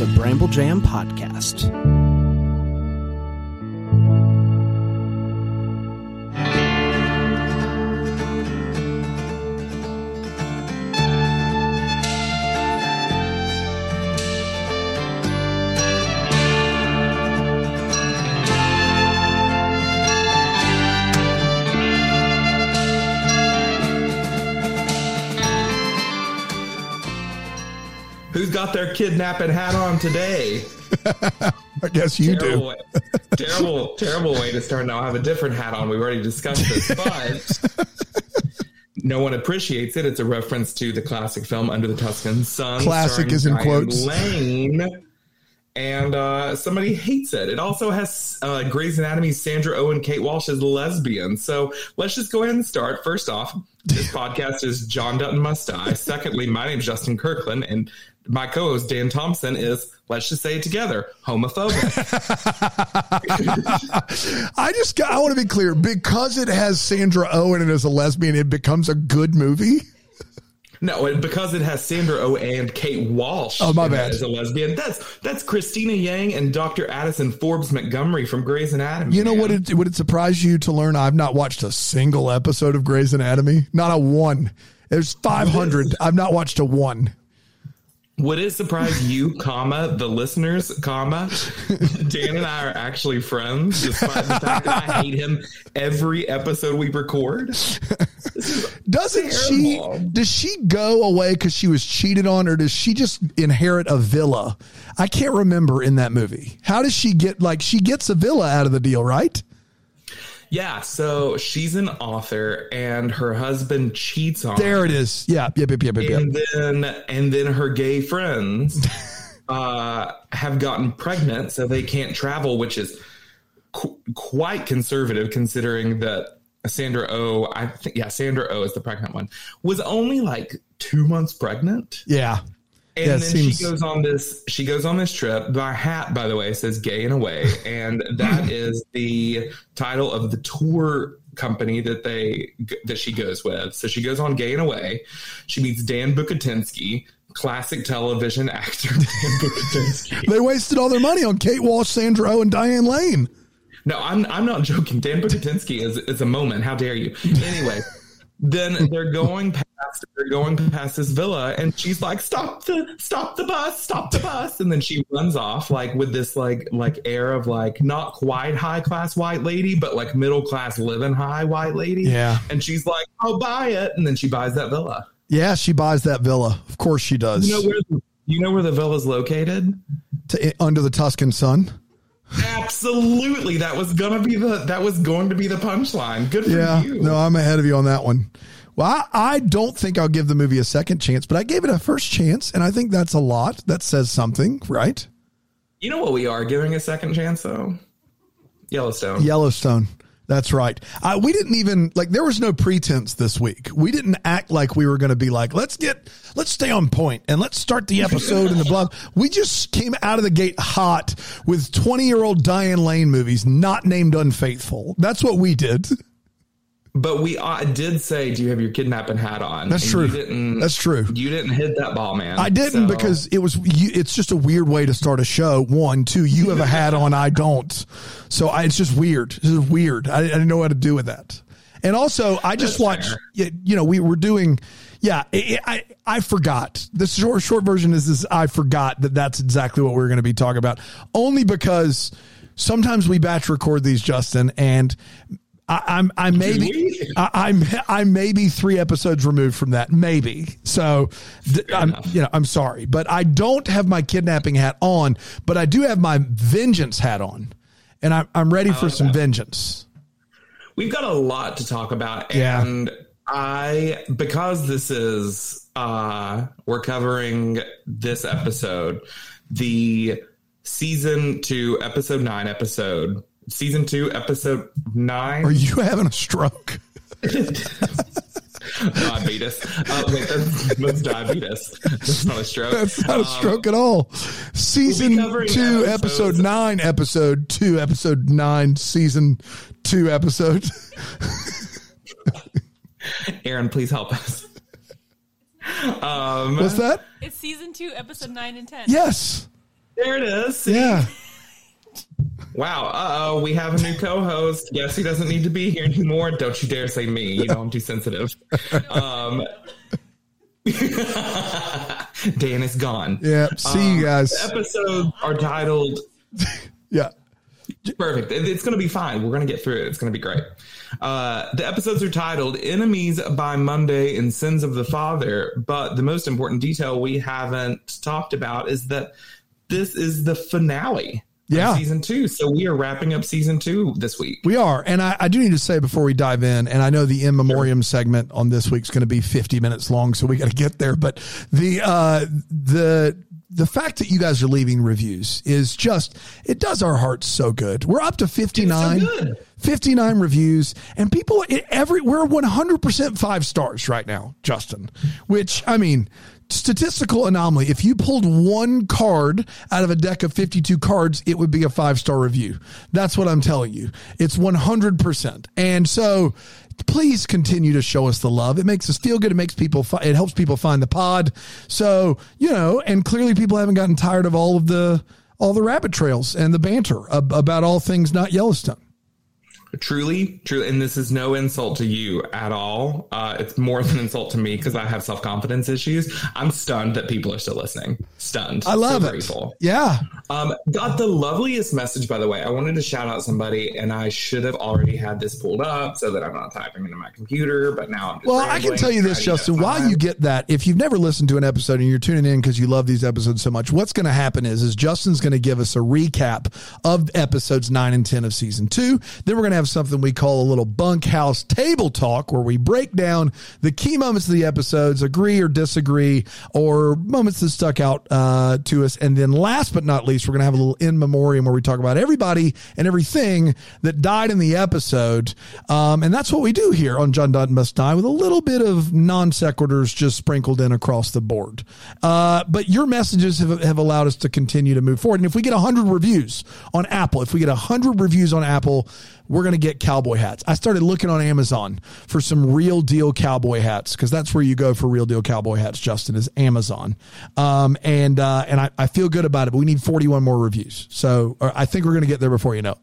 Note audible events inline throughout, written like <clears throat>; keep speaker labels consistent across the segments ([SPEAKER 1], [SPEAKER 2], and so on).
[SPEAKER 1] is a Bramble Jam podcast.
[SPEAKER 2] Got their kidnapping hat on today? <laughs>
[SPEAKER 3] I guess you
[SPEAKER 2] terrible,
[SPEAKER 3] do.
[SPEAKER 2] terrible, terrible way to start. Now I have a different hat on. We've already discussed this, <laughs> but no one appreciates it. It's a reference to the classic film Under the Tuscan Sun.
[SPEAKER 3] Classic is in quotes.
[SPEAKER 2] Lane. And uh, somebody hates it. It also has uh, Grey's Anatomy's Sandra Oh and Kate Walsh as lesbians. So let's just go ahead and start. First off, this <laughs> podcast is John Dutton Must Die. Secondly, my name's Justin Kirkland, and my co-host Dan Thompson is, let's just say it together, homophobic. <laughs> <laughs>
[SPEAKER 3] I just got, I want to be clear because it has Sandra Owen and as a lesbian, it becomes a good movie.
[SPEAKER 2] no, because it has Sandra Oh and Kate Walsh.
[SPEAKER 3] Oh, my bad.
[SPEAKER 2] As a lesbian, that's that's Cristina Yang and Dr. Addison Forbes Montgomery from Grey's Anatomy.
[SPEAKER 3] You know what? It would it surprise you to learn I've not watched a single episode of Grey's Anatomy, not a one. There's 500. I've not watched a one.
[SPEAKER 2] Would it surprise you, comma, the listeners, comma, Dan and I are actually friends, despite the fact that I hate him every episode we record?
[SPEAKER 3] Doesn't
[SPEAKER 2] Terrible.
[SPEAKER 3] she? Does she go away because she was cheated on, or does she just inherit a villa? I can't remember in that movie. How does she get? Like she gets a villa out of the deal, right?
[SPEAKER 2] Yeah, so she's an author and her husband cheats on her.
[SPEAKER 3] There it is. Yeah. Yep. Yep. Yep. Yep. yep.
[SPEAKER 2] and then and then her gay friends <laughs> uh, have gotten pregnant, so they can't travel, which is qu- quite conservative considering that Sandra O, I think, yeah, Sandra O is the pregnant one, was only like two months pregnant.
[SPEAKER 3] Yeah.
[SPEAKER 2] And
[SPEAKER 3] Yeah,
[SPEAKER 2] then
[SPEAKER 3] seems-
[SPEAKER 2] she goes on this. She goes on this trip. My hat, by the way, says "Gay in a Way," and that <laughs> is the title of the tour company that they that she goes with. So she goes on "Gay in a Way." She meets Dan Bucatinsky, classic television <laughs> actor Dan Bucatinsky.
[SPEAKER 3] They wasted all their money on Kate Walsh, Sandra Oh, and Diane Lane.
[SPEAKER 2] No, I'm I'm not joking. Dan Bucatinsky is is a moment. How dare you? Anyway, then they're going past they're going past this villa, and she's like, "Stop the stop the bus, stop the bus!" And then she runs off like with this like like air of like not quite high class white lady, but like middle class living high white lady.
[SPEAKER 3] Yeah.
[SPEAKER 2] and she's like, "I'll buy it," and then she buys that villa.
[SPEAKER 3] Yeah, she buys that villa. Of course she does.
[SPEAKER 2] You know where you know where the villa's located?
[SPEAKER 3] To- under the Tuscan sun.
[SPEAKER 2] Absolutely, that was gonna be the that was going to be the punchline. Good for
[SPEAKER 3] Yeah.
[SPEAKER 2] you.
[SPEAKER 3] No, I'm ahead of you on that one. Well, I, I don't think I'll give the movie a second chance, but I gave it a first chance, and I think that's a lot. That says something, right?
[SPEAKER 2] You know what we are giving a second chance though? Yellowstone.
[SPEAKER 3] Yellowstone. That's right. I, we didn't even like there was no pretense this week. We didn't act like we were going to be like, let's get, let's stay on point and let's start the episode and the blog. We just came out of the gate hot with 20 year old Diane Lane movies, not named Unfaithful. That's what we did.
[SPEAKER 2] But we uh, did say, "Do you have your kidnapping hat on?"
[SPEAKER 3] That's
[SPEAKER 2] And
[SPEAKER 3] true.
[SPEAKER 2] You didn't,
[SPEAKER 3] That's true.
[SPEAKER 2] You didn't hit that ball, man.
[SPEAKER 3] I didn't
[SPEAKER 2] So-
[SPEAKER 3] because it was, you, it's just a weird way to start a show. One, two, you have a hat on, I don't. So I, it's just weird. This is weird. I, I didn't know how to do with that. And also, I just
[SPEAKER 2] That's
[SPEAKER 3] watched,
[SPEAKER 2] fair.
[SPEAKER 3] you, know, we were doing, yeah, I, I, I forgot. The short, short version is this I forgot that that's exactly what we are going to be talking about. Only because sometimes we batch record these, Justin, and I, I'm I maybe
[SPEAKER 2] we?
[SPEAKER 3] I, I'm I'm maybe three episodes removed from that, maybe. So th- I'm
[SPEAKER 2] enough.
[SPEAKER 3] you know I'm sorry, but I don't have my kidnapping hat on, but I do have my vengeance hat on, and I'm I'm ready for some
[SPEAKER 2] that.
[SPEAKER 3] vengeance.
[SPEAKER 2] We've got a lot to talk about,
[SPEAKER 3] Yeah.
[SPEAKER 2] and I because this is uh we're covering this episode, the season two, episode nine episode. Season two, episode nine.
[SPEAKER 3] Are you having a stroke? <laughs>
[SPEAKER 2] diabetes. Uh, wait, that's, that's diabetes. That's not a stroke.
[SPEAKER 3] That's not a
[SPEAKER 2] Um,
[SPEAKER 3] stroke at all. Season
[SPEAKER 2] covering
[SPEAKER 3] two,
[SPEAKER 2] episodes-
[SPEAKER 3] episode nine, episode two, episode nine, season two, episode. <laughs>
[SPEAKER 2] Aaron, please help us. Um,
[SPEAKER 3] What's that?
[SPEAKER 4] It's season two, episode nine and ten.
[SPEAKER 3] Yes.
[SPEAKER 2] There it is. See?
[SPEAKER 3] Yeah.
[SPEAKER 2] Wow. Uh oh. We have a new co host. Yes, he doesn't need to be here anymore. Don't you dare say me. You know, I'm too sensitive. Um, <laughs> Dan is gone.
[SPEAKER 3] Yeah. See you guys.
[SPEAKER 2] Episodes are titled <laughs>
[SPEAKER 3] Yeah.
[SPEAKER 2] Perfect. It's going to be fine. We're going to get through it. It's going to be great. Uh, the episodes are titled Enemies by Monday and Sins of the Father. But the most important detail we haven't talked about is that this is the finale
[SPEAKER 3] Yeah.
[SPEAKER 2] season two. So we are wrapping up season two this week.
[SPEAKER 3] We are. And I, I do need to say before we dive in, and I know the in memoriam segment on this week's going to be 50 minutes long, so we got to get there. But the, uh, the, the fact that you guys are leaving reviews is just, it does our hearts so good. We're up to 59,
[SPEAKER 2] good.
[SPEAKER 3] 59 reviews and people every, we're 100% five stars right now, Justin, which I mean, statistical anomaly. If you pulled one card out of a deck of 52 cards, it would be a five star review. That's what I'm telling you. It's 100%. And so please continue to show us the love. It makes us feel good. It makes people, fi- it helps people find the pod. So, you know, and clearly people haven't gotten tired of all of the, all the rabbit trails and the banter ab- about all things not Yellowstone.
[SPEAKER 2] Truly, truly, and this is no insult to you at all. Uh, it's more than insult to me because I have self confidence issues. I'm stunned that people are still listening. Stunned.
[SPEAKER 3] I love
[SPEAKER 2] so
[SPEAKER 3] it.
[SPEAKER 2] Grateful.
[SPEAKER 3] Yeah.
[SPEAKER 2] Um, got the loveliest message, by the way. I wanted to shout out somebody, and I should have already had this pulled up so that I'm not typing into my computer. But now I'm just
[SPEAKER 3] Well, I can tell you this, Justin. While you get that, if you've never listened to an episode and you're tuning in because you love these episodes so much, what's going to happen is, is Justin's going to give us a recap of episodes nine and 10 of season two. Then we're going to have something we call a little bunkhouse table talk where we break down the key moments of the episodes, agree or disagree, or moments that stuck out uh, to us. And then last but not least, we're going to have a little in memoriam where we talk about everybody and everything that died in the episode. Um, and that's what we do here on John Dutton Must Die with a little bit of non sequiturs just sprinkled in across the board. Uh, but your messages have, have allowed us to continue to move forward. And if we get 100 reviews on Apple, if we get 100 reviews on Apple, we're going to get cowboy hats. I started looking on Amazon for some real deal cowboy hats because that's where you go for real deal cowboy hats, Justin, is Amazon. Um, and uh, and I, I feel good about it, but we need 41 more reviews. So uh, I think we're going to get there before you know.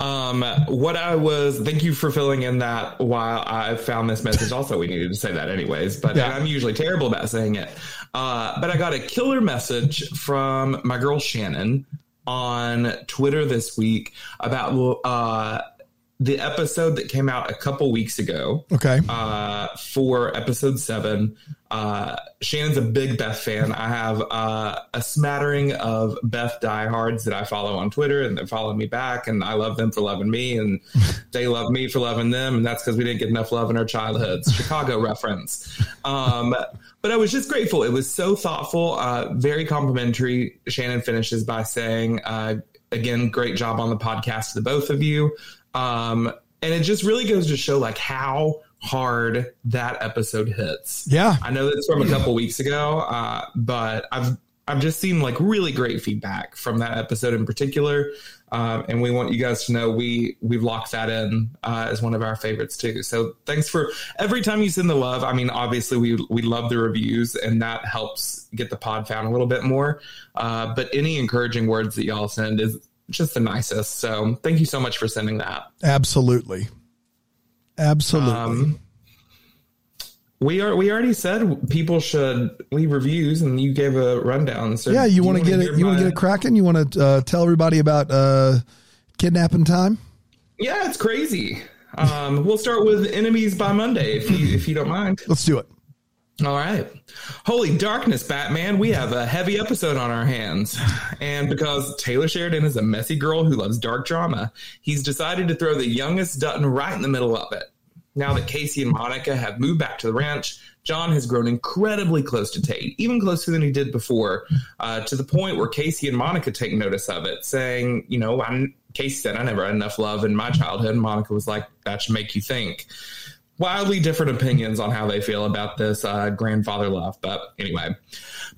[SPEAKER 2] Um, what I was, thank you for filling in that while I found this message. Also, we needed to say that anyways, but
[SPEAKER 3] Yeah.
[SPEAKER 2] I'm usually terrible about saying it. Uh, but I got a killer message from my girl Shannon on Twitter this week about uh, the episode that came out a couple weeks ago
[SPEAKER 3] Okay.
[SPEAKER 2] uh, for episode seven. Uh, Shannon's a big Beth fan. I have uh, a smattering of Beth diehards that I follow on Twitter, and they follow me back, and I love them for loving me, and <laughs> they love me for loving them, and that's because we didn't get enough love in our childhoods. <laughs> Chicago reference. Um, but I was just grateful. It was so thoughtful, uh, very complimentary. Shannon finishes by saying, uh, again, great job on the podcast to the both of you. Um, and it just really goes to show like how hard that episode hits.
[SPEAKER 3] Yeah.
[SPEAKER 2] I know that's from a couple weeks ago, uh, but I've I've just seen like really great feedback from that episode in particular, um, and we want you guys to know we we've locked that in uh, as one of our favorites too. So thanks for every time you send the love. I mean, obviously we we love the reviews, and that helps get the pod found a little bit more. Uh, but any encouraging words that y'all send is just the nicest. So thank you so much for sending that.
[SPEAKER 3] Absolutely. Absolutely.
[SPEAKER 2] Um, we are. We already said people should leave reviews, and you gave a rundown. So
[SPEAKER 3] yeah, you want to get it? You want to get it cracking? You want to uh, tell everybody about uh, kidnapping time?
[SPEAKER 2] Yeah, it's crazy. Um, we'll start with enemies by Monday, if you if you don't mind.
[SPEAKER 3] Let's do it.
[SPEAKER 2] All right. Holy darkness, Batman. We have a heavy episode on our hands. And because Taylor Sheridan is a messy girl who loves dark drama, he's decided to throw the youngest Dutton right in the middle of it. Now that Casey and Monica have moved back to the ranch, John has grown incredibly close to Tate, even closer than he did before, uh, to the point where Casey and Monica take notice of it, saying, you know, I'm, Casey said, I never had enough love in my childhood. And Monica was like, that should make you think wildly different opinions on how they feel about this uh, grandfather love. But anyway,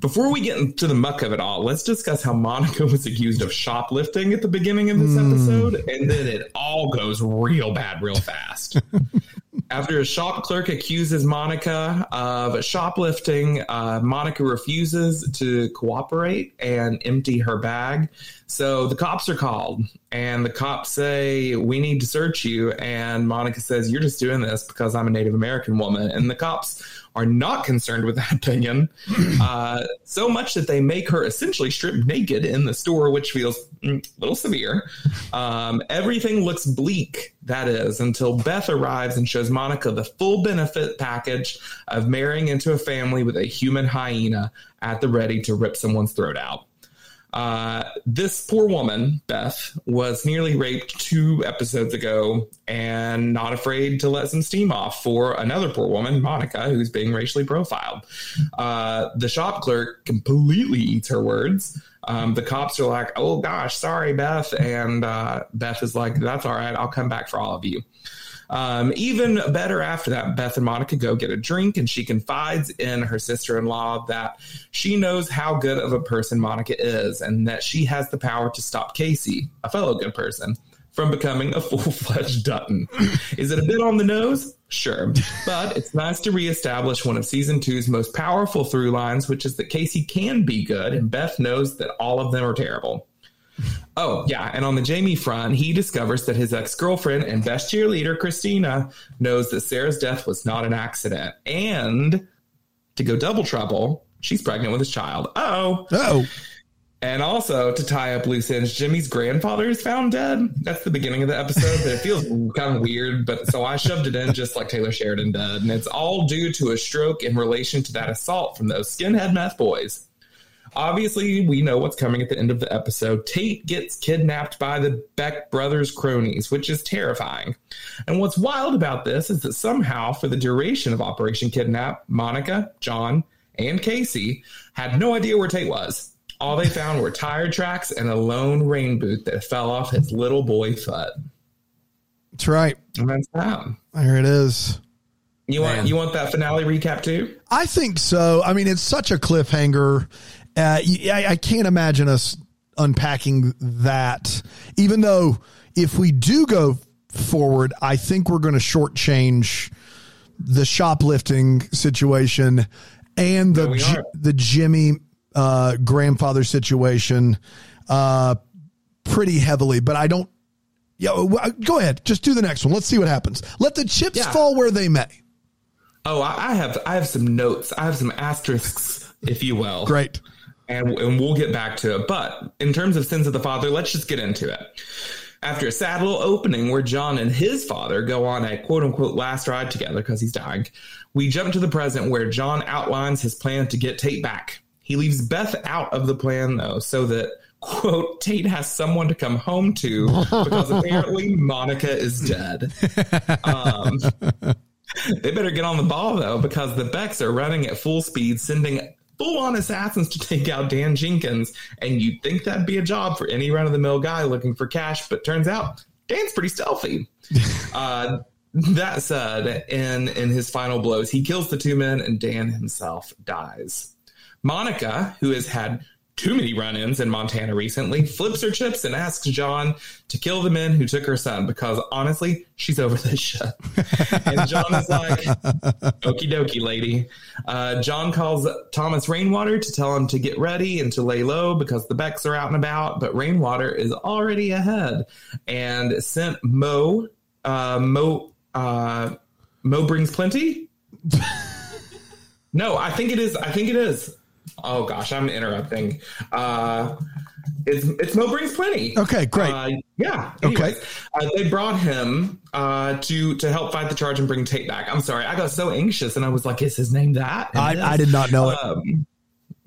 [SPEAKER 2] before we get into the muck of it all, let's discuss how Monica <laughs> was accused of shoplifting at the beginning of this episode, and then it all goes real bad real fast. <laughs> After a shop clerk accuses Monica of shoplifting, uh, Monica refuses to cooperate and empty her bag. So the cops are called, and the cops say, We need to search you. And Monica says, You're just doing this because I'm a Native American woman. And the cops are not concerned with that <laughs> opinion, <clears throat> uh, so much that they make her essentially strip naked in the store, which feels mm, a little severe. Um, everything looks bleak, that is, until Beth arrives and shows Monica the full benefit package of marrying into a family with a human hyena at the ready to rip someone's throat out. Uh, this poor woman, Beth, was nearly raped two episodes ago and not afraid to let some steam off for another poor woman, Monica, who's being racially profiled. Uh, the shop clerk completely eats her words. Um, the cops are like, oh gosh, sorry, Beth. And uh, Beth is like, that's all right. I'll come back for all of you. Um, even better after that, Beth and Monica go get a drink, and she confides in her sister in law that she knows how good of a person Monica is and that she has the power to stop Casey, a fellow good person, from becoming a <laughs> full fledged Dutton. <clears throat> is it a bit on the nose? Sure. But it's nice to reestablish one of season two's most powerful through lines, which is that Casey can be good, and Beth knows that all of them are terrible. Oh, yeah. And on the Jamie front, he discovers that his ex girlfriend and best cheerleader, Christina, knows that Sarah's death was not an accident. And to go double trouble, she's pregnant with his child. Oh.
[SPEAKER 3] Oh.
[SPEAKER 2] And also to tie up loose ends, Jimmy's grandfather is found dead. That's the beginning of the episode, but it feels <laughs> kind of weird. But so I shoved it in just like Taylor Sheridan did. And it's all due to a stroke in relation to that assault from those skinhead meth boys. Obviously, we know what's coming at the end of the episode. Tate gets kidnapped by the Beck brothers' cronies, which is terrifying. And what's wild about this is that somehow, for the duration of Operation Kidnap, Monica, John, and Casey had no idea where Tate was. All they found were tire tracks and a lone rain boot that fell off his little boy foot.
[SPEAKER 3] That's right.
[SPEAKER 2] And that's that.
[SPEAKER 3] There it is.
[SPEAKER 2] You want Man. you want that finale recap too?
[SPEAKER 3] I think so. I mean, it's such a cliffhanger, uh, I, I can't imagine us unpacking that. Even though if we do go forward, I think we're going to shortchange the shoplifting situation and the the Jimmy uh, grandfather situation uh, pretty heavily. But I don't. Yeah, go ahead. Just do the next one. Let's see what happens. Let the chips yeah. fall where they may.
[SPEAKER 2] Oh, I have I have some notes. I have some asterisks, if you will.
[SPEAKER 3] Great
[SPEAKER 2] and, and we'll get back to it. But in terms of sins of the father, let's just get into it. After a sad little opening where John and his father go on a quote unquote last ride together because he's dying, we jump to the present where John outlines his plan to get Tate back. He leaves Beth out of the plan though, so that quote Tate has someone to come home to because apparently <laughs> Monica is dead. Um, <laughs> they better get on the ball though because the Becks are running at full speed, sending full on assassins to take out Dan Jenkins. And you'd think that'd be a job for any run of the mill guy looking for cash, but turns out Dan's pretty stealthy. <laughs> uh, that said, in in his final blows, he kills the two men, and Dan himself dies. Monica, who has had too many run ins in Montana recently, flips her chips and asks John to kill the men who took her son because honestly, she's over this shit. <laughs> and John is like, okie dokie, lady. Uh, John calls Thomas Rainwater to tell him to get ready and to lay low because the Becks are out and about, but Rainwater is already ahead and sent Mo, uh, Mo, uh, Mo brings plenty. <laughs> no, I think it is. I think it is oh gosh, I'm interrupting. Uh, it's it's Mo brings plenty.
[SPEAKER 3] Okay, great.
[SPEAKER 2] Uh, yeah. Anyways, okay. Uh, they brought him uh, to to help fight the charge and bring Tate back. I'm sorry, I got so anxious and I was like, "Is his name that?"
[SPEAKER 3] I, I did not know it. Um,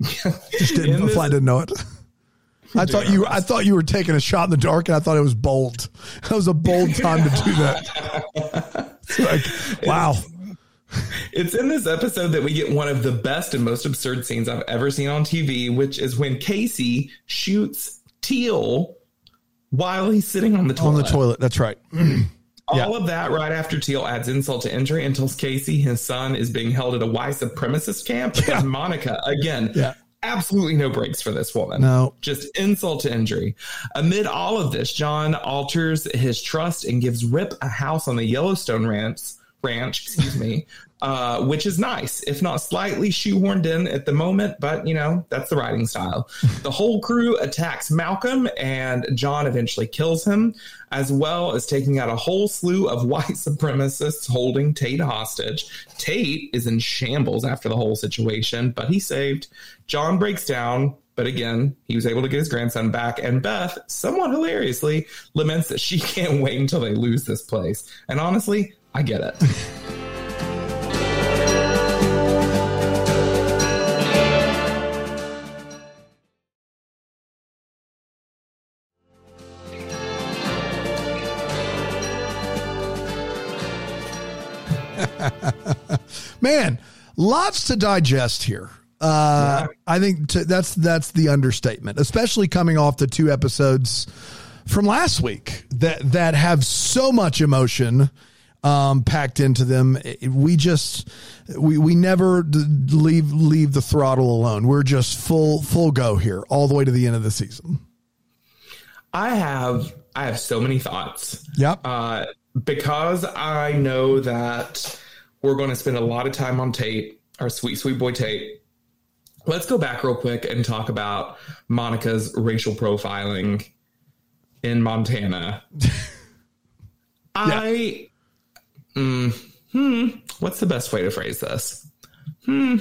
[SPEAKER 3] <laughs> Just didn't. <laughs> This, I didn't know it. I thought you. I thought you were taking a shot in the dark, and I thought it was bold. <laughs> That was a bold time to do that. It's like, wow.
[SPEAKER 2] It's in this episode that we get one of the best and most absurd scenes I've ever seen on TV, which is when Casey shoots Teal while he's sitting on the toilet.
[SPEAKER 3] On the toilet, that's right. <clears throat>
[SPEAKER 2] All yeah. of that right after Teal adds insult to injury and tells Casey his son is being held at a white supremacist camp <laughs> because yeah. Monica, again, yeah. absolutely no breaks for this woman.
[SPEAKER 3] No.
[SPEAKER 2] Just insult to injury. Amid all of this, John alters his trust and gives Rip a house on the Yellowstone ranch Ranch, excuse me, uh, which is nice, if not slightly shoehorned in at the moment, but you know, that's the writing style. <laughs> the whole crew attacks Malcolm, and John eventually kills him, as well as taking out a whole slew of white supremacists holding Tate hostage. Tate is in shambles after the whole situation, but he's saved. John breaks down, but again, he was able to get his grandson back. And Beth, somewhat hilariously, laments that she <laughs> can't wait until they lose this place. And honestly, I get it. <laughs>
[SPEAKER 3] Man, lots to digest here. Uh, I think to, that's that's the understatement, especially coming off the two episodes from last week that that have so much emotion um, packed into them. We just we we never leave leave the throttle alone. We're just full full go here all the way to the end of the season.
[SPEAKER 2] I have I have so many thoughts.
[SPEAKER 3] Yep.
[SPEAKER 2] Uh, because I know that we're going to spend a lot of time on Tate, our sweet sweet boy Tate let's go back real quick and talk about Monica's racial profiling in Montana. <laughs> I, mm, hmm, what's the best way to phrase this? Hmm,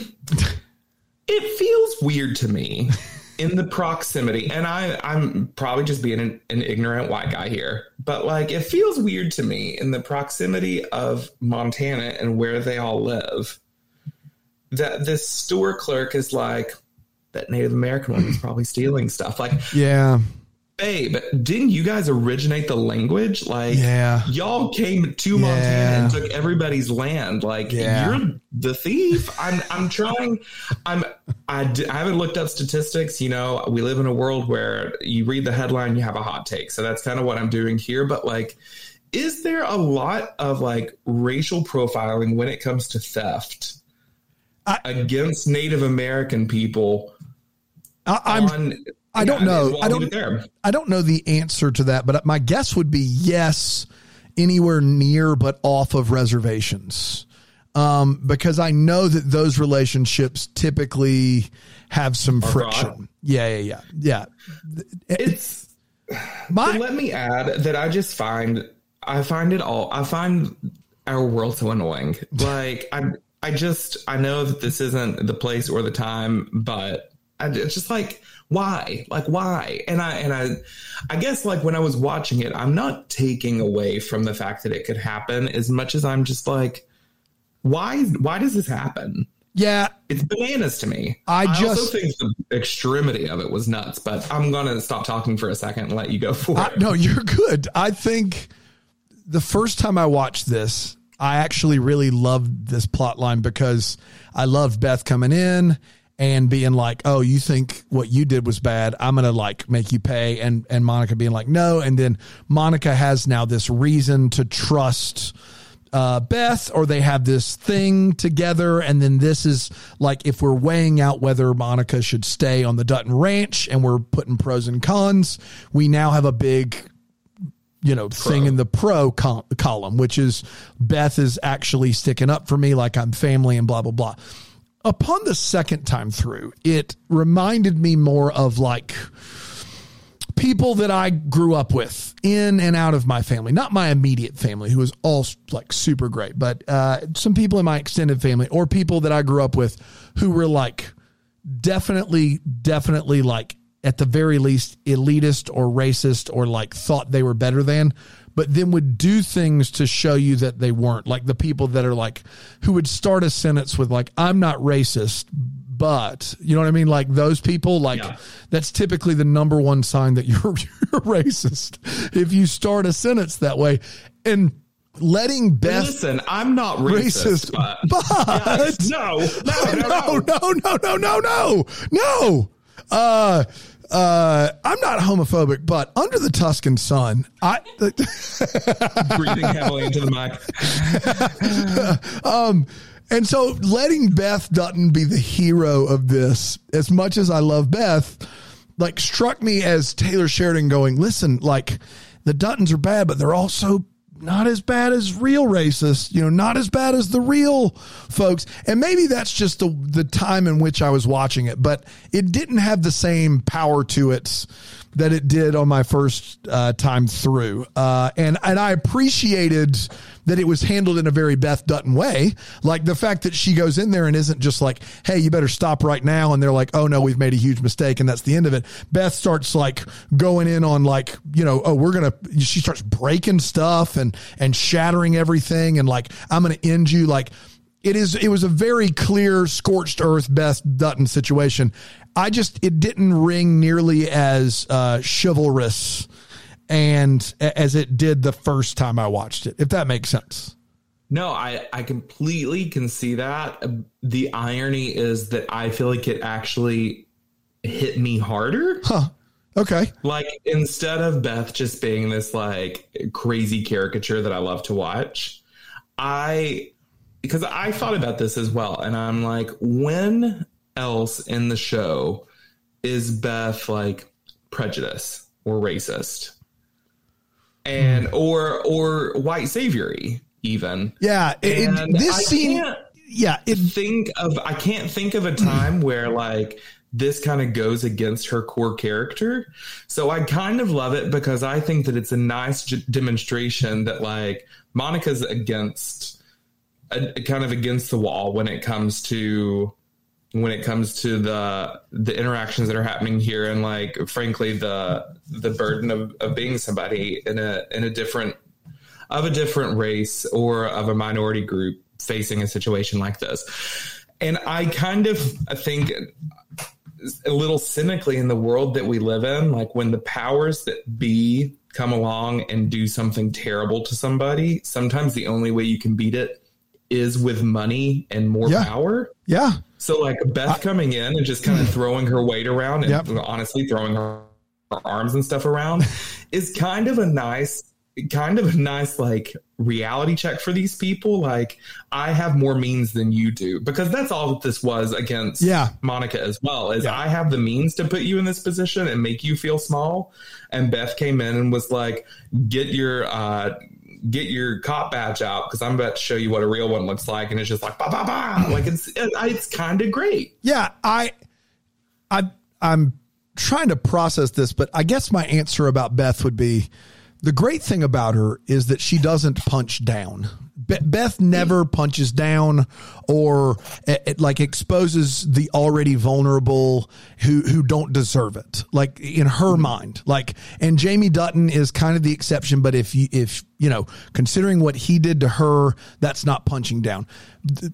[SPEAKER 2] it feels weird to me in the proximity, and I, I'm probably just being an, an ignorant white guy here, but like it feels weird to me in the proximity of Montana and where they all live that this store clerk is like, that Native American woman is probably stealing stuff. Like,
[SPEAKER 3] yeah.
[SPEAKER 2] Babe, didn't you guys originate the language? Like,
[SPEAKER 3] yeah.
[SPEAKER 2] y'all came to Montana yeah. and took everybody's land. Like, yeah. you're the thief. I'm, I'm trying. I'm, I, d- I haven't looked up statistics. You know, we live in a world where you read the headline, you have a hot take. So that's kind of what I'm doing here. But like, is there a lot of like racial profiling when it comes to theft? I, against Native American people.
[SPEAKER 3] I, I'm. I don't know. I don't. I don't know the answer to that, but my guess would be yes, anywhere near but off of reservations, um, because I know that those relationships typically have some friction. Yeah, yeah, yeah,
[SPEAKER 2] yeah. It's. <sighs> My, let me add that I just find I find it all. I find our world so annoying. <laughs> Like I'm I just I know that this isn't the place or the time, but I, it's just like why, like why? And I and I, I guess like when I was watching it, I'm not taking away from the fact that it could happen as much as I'm just like, why? Why does this happen?
[SPEAKER 3] Yeah,
[SPEAKER 2] it's bananas to me.
[SPEAKER 3] I, I just
[SPEAKER 2] also think the extremity of it was nuts. But I'm gonna stop talking for a second and let you go for it.
[SPEAKER 3] no, you're good. I think the first time I watched this, I actually really loved this plot line because I loved Beth coming in and being like, "Oh, you think what you did was bad? I'm gonna like make you pay," and and Monica being like, "No," and then Monica has now this reason to trust uh, Beth, or they have this thing together, and then this is like if we're weighing out whether Monica should stay on the Dutton Ranch, and we're putting pros and cons, we now have a big you know pro. thing in the pro col- column, which is Beth is actually sticking up for me like I'm family and blah blah blah. Upon the second time through, it reminded me more of like people that I grew up with in and out of my family, not my immediate family, who was all like super great, but uh, some people in my extended family or people that I grew up with who were like definitely, definitely like at the very least elitist or racist or like thought they were better than but then would do things to show you that they weren't like the people that are like who would start a sentence with like i'm not racist but you know what i mean like those people like yeah. that's typically the number one sign that <laughs> you're, you're racist if you start a sentence that way and letting Beth
[SPEAKER 2] listen. I'm not racist, racist
[SPEAKER 3] but, <laughs> but
[SPEAKER 2] yes, <laughs> no, no, no,
[SPEAKER 3] no, no, no, no, no, no. Uh, uh, I'm not homophobic, but under the Tuscan sun, I <laughs>
[SPEAKER 2] breathing heavily into the
[SPEAKER 3] mic. <laughs> um, and so letting Beth Dutton be the hero of this, as much as I love Beth, like struck me as Taylor Sheridan going, listen, like the Duttons are bad, but they're also not as bad as real racists, you know, not as bad as the real folks. And maybe that's just the the time in which I was watching it, but it didn't have the same power to it that it did on my first uh, time through. Uh, and and I appreciated that it was handled in a very Beth Dutton way, like the fact that she goes in there and isn't just like, "Hey, you better stop right now," and they're like, "Oh no, we've made a huge mistake," and that's the end of it. Beth starts like going in on like, you know, oh, we're gonna. She starts breaking stuff and and shattering everything, and like, I'm gonna end you like it is it was a very clear scorched earth Beth Dutton situation i just it didn't ring nearly as uh, chivalrous and as it did the first time i watched it if that makes sense.
[SPEAKER 2] No i i completely can see that. The irony is that i feel like it actually hit me harder.
[SPEAKER 3] Huh. Okay.
[SPEAKER 2] Like instead of beth just being this like crazy caricature that i love to watch i because I thought about this as well, and I'm like, when else in the show is Beth like prejudice or racist, and mm. or or white saviory even?
[SPEAKER 3] Yeah, it, it, this I scene. Yeah,
[SPEAKER 2] it, think of I can't think of a time where like this kind of goes against her core character. So I kind of love it because I think that it's a nice j- demonstration that like Monica's against a, kind of against the wall when it comes to when it comes to the the interactions that are happening here and like frankly the the burden of, of being somebody in a in a different of a different race or of a minority group facing a situation like this. And i kind of I think a little cynically in the world that we live in like when the powers that be come along and do something terrible to somebody sometimes the only way you can beat it is with money and more
[SPEAKER 3] yeah.
[SPEAKER 2] power.
[SPEAKER 3] Yeah.
[SPEAKER 2] So like Beth I, coming in and just kind of throwing her weight around and yep. honestly throwing her, her arms and stuff around <laughs> is kind of a nice kind of a nice like reality check for these people like i have more means than you do because that's all that this was against
[SPEAKER 3] yeah.
[SPEAKER 2] monica as well is yeah. i have the means to put you in this position and make you feel small and beth came in and was like get your uh get your cop badge out because I'm about to show you what a real one looks like, and it's just like ba ba ba, like it's it's kind of great.
[SPEAKER 3] Yeah, I, I, I'm trying to process this, but I guess my answer about Beth would be the great thing about her is that she doesn't punch down. Beth never punches down or it, it, like exposes the already vulnerable who who don't deserve it. Like in her mm-hmm. mind, like and Jamie Dutton is kind of the exception. But if you if you know considering what he did to her, that's not punching down.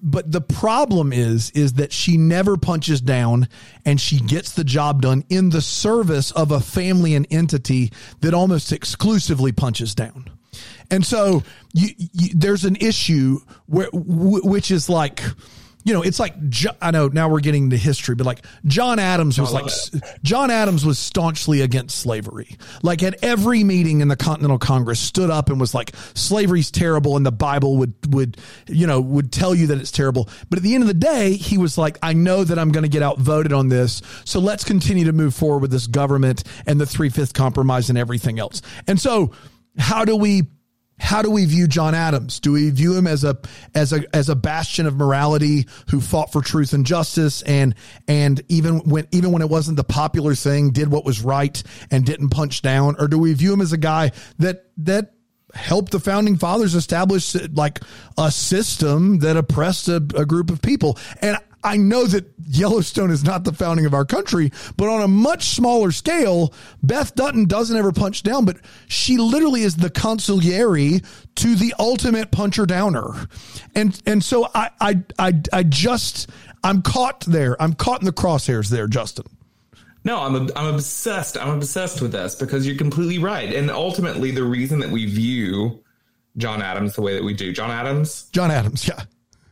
[SPEAKER 3] But the problem is is that she never punches down and she gets the job done in the service of a family and entity that almost exclusively punches down. And so you, you, there's an issue where, which is like, you know, it's like I know now we're getting to history, but like John Adams was like it. John Adams was staunchly against slavery. Like at every meeting in the Continental Congress, stood up and was like, "Slavery's terrible," and the Bible would would you know would tell you that it's terrible. But at the end of the day, he was like, "I know that I'm going to get outvoted on this, so let's continue to move forward with this government and the three fifth compromise and everything else." And so, how do we how do we view John Adams? Do we view him as a as a as a bastion of morality who fought for truth and justice and and even when even when it wasn't the popular thing, did what was right and didn't punch down? Or do we view him as a guy that that helped the founding fathers establish like a system that oppressed a, a group of people? And I know that Yellowstone is not the founding of our country, but on a much smaller scale, Beth Dutton doesn't ever punch down, but she literally is the consigliere to the ultimate puncher downer. And and so I I I, I just I'm caught there. I'm caught in the crosshairs there, Justin.
[SPEAKER 2] No, I'm I'm obsessed. I'm obsessed with this because you're completely right. And ultimately, the reason that we view John Adams the way that we do, John Adams,
[SPEAKER 3] John Adams, yeah,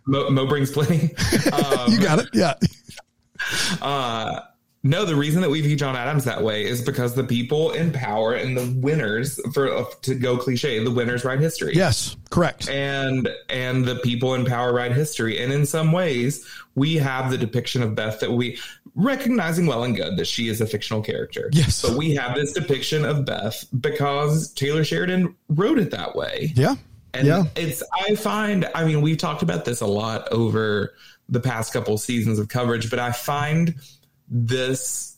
[SPEAKER 2] Mo, Mo brings plenty. <laughs>
[SPEAKER 3] Um, you got it. Yeah. <laughs>
[SPEAKER 2] Uh, No, the reason that we view John Adams that way is because the people in power and the winners, for to go cliche, the winners write history.
[SPEAKER 3] Yes, correct.
[SPEAKER 2] and and the people in power write history. And in some ways, we have the depiction of Beth that we recognizing well and good that she is a fictional character.
[SPEAKER 3] Yes.
[SPEAKER 2] but we have this depiction of Beth because Taylor Sheridan wrote it that way.
[SPEAKER 3] Yeah.
[SPEAKER 2] And
[SPEAKER 3] Yeah.
[SPEAKER 2] it's I find I mean we've talked about this a lot over the past couple seasons of coverage, but I find this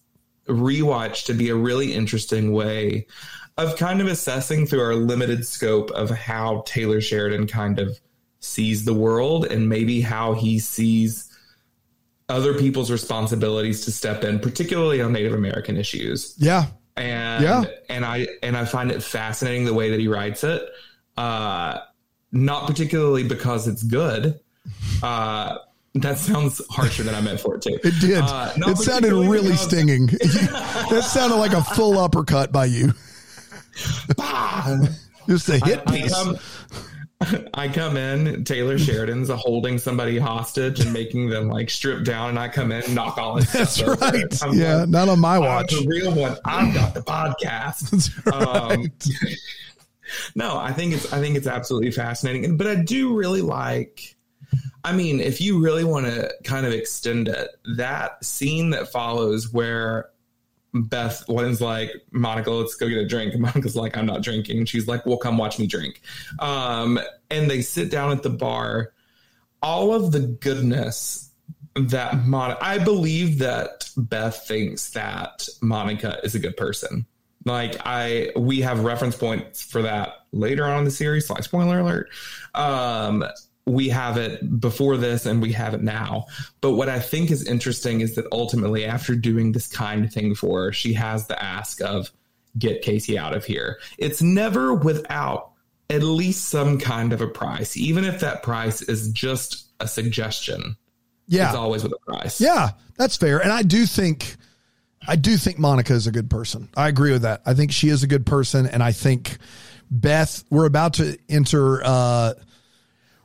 [SPEAKER 2] rewatch to be a really interesting way of kind of assessing through our limited scope of how Taylor Sheridan kind of sees the world and maybe how he sees other people's responsibilities to step in, particularly on Native American issues
[SPEAKER 3] Yeah.
[SPEAKER 2] and
[SPEAKER 3] Yeah.
[SPEAKER 2] and I and I find it fascinating the way that he writes it. Uh, not particularly because it's good. Uh, that sounds harsher than I meant for it to.
[SPEAKER 3] It did.
[SPEAKER 2] Uh,
[SPEAKER 3] it sounded really
[SPEAKER 2] because-
[SPEAKER 3] stinging. <laughs> that sounded like a full uppercut by you. Just a hit
[SPEAKER 2] I
[SPEAKER 3] piece.
[SPEAKER 2] come, <laughs> I come in, Taylor Sheridan's holding somebody hostage and making them like strip down, and I come in, and knock all his
[SPEAKER 3] That's
[SPEAKER 2] stuff
[SPEAKER 3] right. Yeah,
[SPEAKER 2] like,
[SPEAKER 3] not on my
[SPEAKER 2] I'm
[SPEAKER 3] watch.
[SPEAKER 2] the real one. I've got the podcast. <laughs>
[SPEAKER 3] That's
[SPEAKER 2] Um,
[SPEAKER 3] right. <laughs>
[SPEAKER 2] no, I think it's I think it's absolutely fascinating. But I do really like I mean, if you really want to kind of extend it, that scene that follows where Beth was like, Monica, let's go get a drink. And Monica's like, I'm not drinking. And she's like, Well, come watch me drink. Um, and they sit down at the bar. All of the goodness that Monica, I believe that Beth thinks that Monica is a good person. Like I, we have reference points for that later on in the series. Like spoiler alert. Um, we have it before this and we have it now. But what I think is interesting is that ultimately, after doing this kind of thing for her, she has the ask of get Casey out of here. It's never without at least some kind of a price, even if that price is just a suggestion.
[SPEAKER 3] Yeah.
[SPEAKER 2] It's always with a price.
[SPEAKER 3] Yeah, that's fair. And I do think I do think Monica is a good person. I agree with that. I think she is a good person and I think Beth we're about to enter uh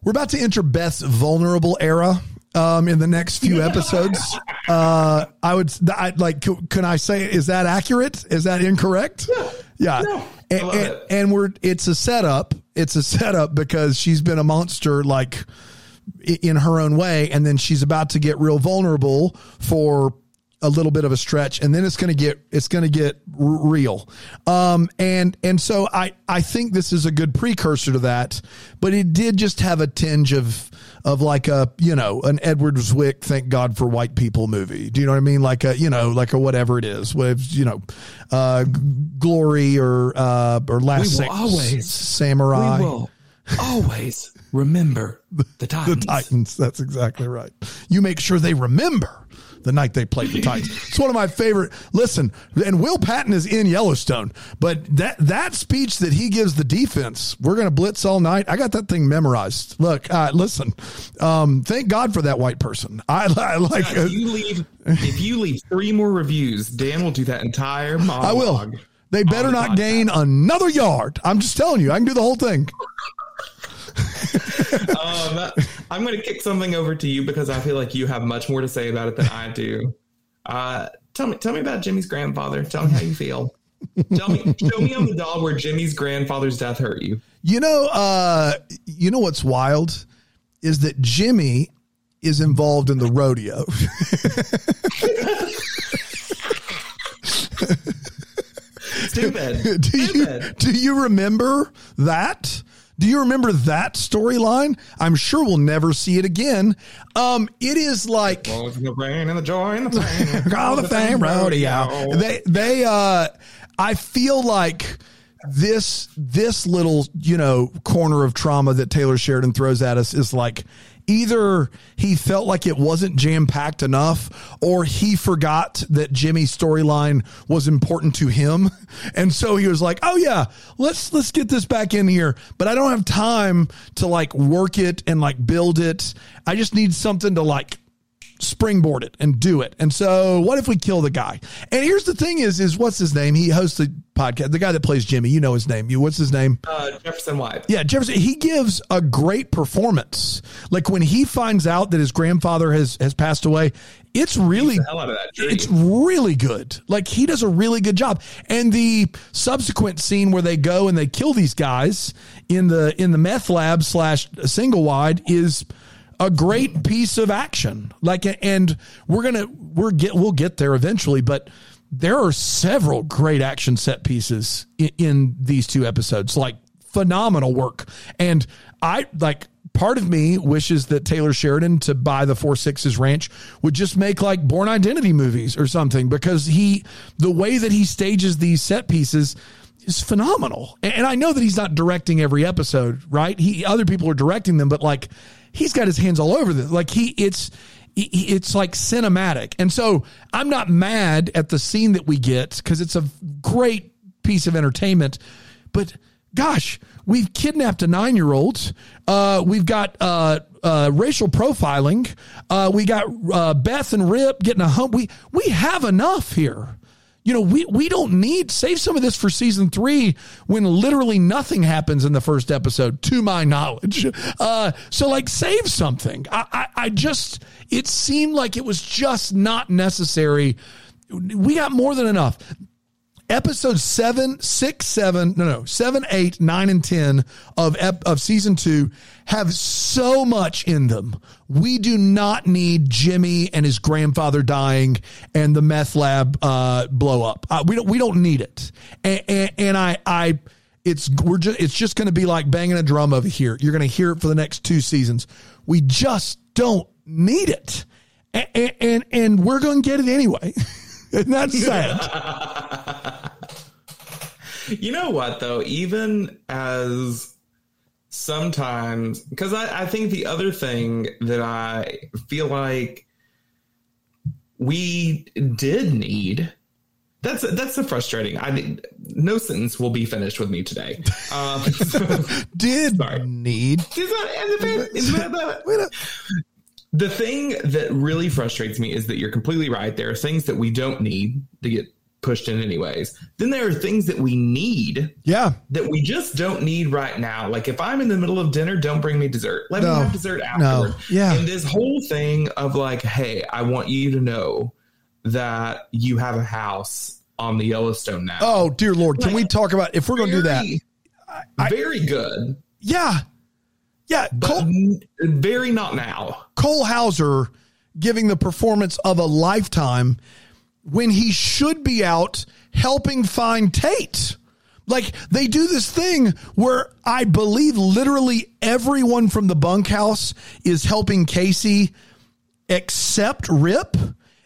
[SPEAKER 3] we're about to enter Beth's vulnerable era um in the next few <laughs> episodes. Uh I would I like c- can I say is that accurate? Is that incorrect? Yeah.
[SPEAKER 2] No,
[SPEAKER 3] and, and, and we're it's a setup. It's a setup because she's been a monster like in her own way and then she's about to get real vulnerable for a little bit of a stretch and then it's going to get it's going to get r- real um and and so i i think this is a good precursor to that but it did just have a tinge of of like a you know an edward zwick thank god for white people movie do you know what i mean like a you know like a whatever it is with you know uh glory or uh or last
[SPEAKER 2] We always-
[SPEAKER 3] samurai
[SPEAKER 2] We will always remember <laughs> the Titans.
[SPEAKER 3] the
[SPEAKER 2] Titans.
[SPEAKER 3] Titans. That's exactly right. You make sure they remember the night they played the Titans. <laughs> It's one of my favorite. Listen, and Will Patton is in Yellowstone, but that that speech that he gives the defense, we're going to blitz all night. I got that thing memorized. Look, uh, listen. Um, thank God for that white person. I, <laughs> I like. uh,
[SPEAKER 2] If you leave, if you leave three more reviews, Dan will do that entire monologue.
[SPEAKER 3] I will. They better not
[SPEAKER 2] podcast.
[SPEAKER 3] gain another yard. I'm just telling you, I can do the whole thing. <laughs>
[SPEAKER 2] Um, I'm going to kick something over to you because I feel like you have much more to say about it than I do. Uh, tell me, tell me about Jimmy's grandfather. Tell me how you feel. tell me, show me on the doll where Jimmy's grandfather's death hurt you.
[SPEAKER 3] You know, uh, you know what's wild is that Jimmy is involved in the rodeo. <laughs>
[SPEAKER 2] Stupid.
[SPEAKER 3] do you
[SPEAKER 2] Stupid.
[SPEAKER 3] do you remember that? Do you remember that storyline? I'm sure we'll never see it again. Um, it is like
[SPEAKER 2] Oh, the rain and the joy and the <laughs> pain.
[SPEAKER 3] all the fame rodeo. They they uh I feel like this this little, you know, corner of trauma that Taylor Sheridan throws at us is like either he felt like it wasn't jam packed enough or he forgot that Jimmy's storyline was important to him. <laughs> And so he was like, "Oh yeah, let's let's get this back in here, but I don't have time to like work it and like build it. I just need something to like springboard it and do it. And so what if we kill the guy? And here's the thing is, is what's his name? He hosts the podcast, the guy that plays Jimmy, you know his name. You, what's his name?
[SPEAKER 2] Uh, Jefferson White.
[SPEAKER 3] Yeah, Jefferson. He gives a great performance. Like when he finds out that his grandfather has has passed away, it's really
[SPEAKER 2] hell out of that
[SPEAKER 3] it's really good. Like he does a really good job. And the subsequent scene where they go and they kill these guys in the in the meth lab slash single wide is a great piece of action. Like and we're gonna we're get we'll get there eventually, but there are several great action set pieces in, in these two episodes. Like phenomenal work. And I like part of me wishes that Taylor Sheridan to buy the Four Sixes Ranch would just make like Bourne Identity movies or something because he the way that he stages these set pieces is phenomenal. And I know that he's not directing every episode, right? He other people are directing them, but like he's got his hands all over this. Like he it's it's like cinematic. And so I'm not mad at the scene that we get because it's a great piece of entertainment, but gosh, we've kidnapped a nine year old. Uh, we've got uh, uh, racial profiling. Uh, we got uh, Beth and Rip getting a hump. We we have enough here. You know, we, we don't need save some of this for season three when literally nothing happens in the first episode, to my knowledge. Uh, so like save something. I, I, I just it seemed like it was just not necessary. We got more than enough episodes seven, six, seven, no, no, seven, eight, nine, and 10 of, ep, of season two have so much in them. We do not need Jimmy and his grandfather dying and the meth lab, uh, blow up. Uh, we don't, we don't need it. And, and, and I, I, it's, we're just, it's just going to be like banging a drum over here. You're going to hear it for the next two seasons. We just don't need it. And, and, and we're going to get it anyway. <laughs> Isn't that sad? <laughs>
[SPEAKER 2] you know what though? Even as sometimes, because I, I think the other thing that I feel like we did need that's that's the frustrating. I no sentence will be finished with me today. <laughs> Um,
[SPEAKER 3] did sorry. need <laughs>
[SPEAKER 2] the thing that really frustrates me is that you're completely right. There are things that we don't need to get pushed in anyways. Then there are things that we need.
[SPEAKER 3] Yeah.
[SPEAKER 2] That we just don't need right now. Like if I'm in the middle of dinner, don't bring me dessert. Let no, me have dessert afterward. No.
[SPEAKER 3] Yeah.
[SPEAKER 2] And this whole thing of like, hey, I want you to know that you have a house on the Yellowstone now.
[SPEAKER 3] Oh, dear Lord. Can like, we talk about if we're going to do that?
[SPEAKER 2] I, very good.
[SPEAKER 3] Yeah. Yeah,
[SPEAKER 2] Cole, very not now.
[SPEAKER 3] Cole Hauser giving the performance of a lifetime when he should be out helping find Tate. Like they do this thing where I believe literally everyone from the bunkhouse is helping Casey except Rip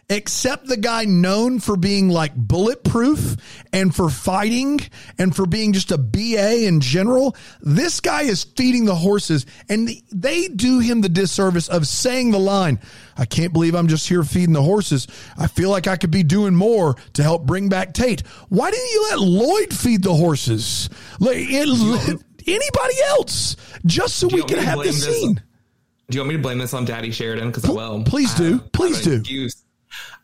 [SPEAKER 3] except the guy known for being like bulletproof and for fighting and for being just a BA in general. This guy is feeding the horses and they do him the disservice of saying the line, I can't believe I'm just here feeding the horses. I feel like I could be doing more to help bring back Tate. Why didn't you let Lloyd feed the horses? Like it, anybody else, just so we can have this scene.
[SPEAKER 2] Do you want me to blame this on Daddy Sheridan? Because I will.
[SPEAKER 3] Please do. Please do.
[SPEAKER 2] Excuse.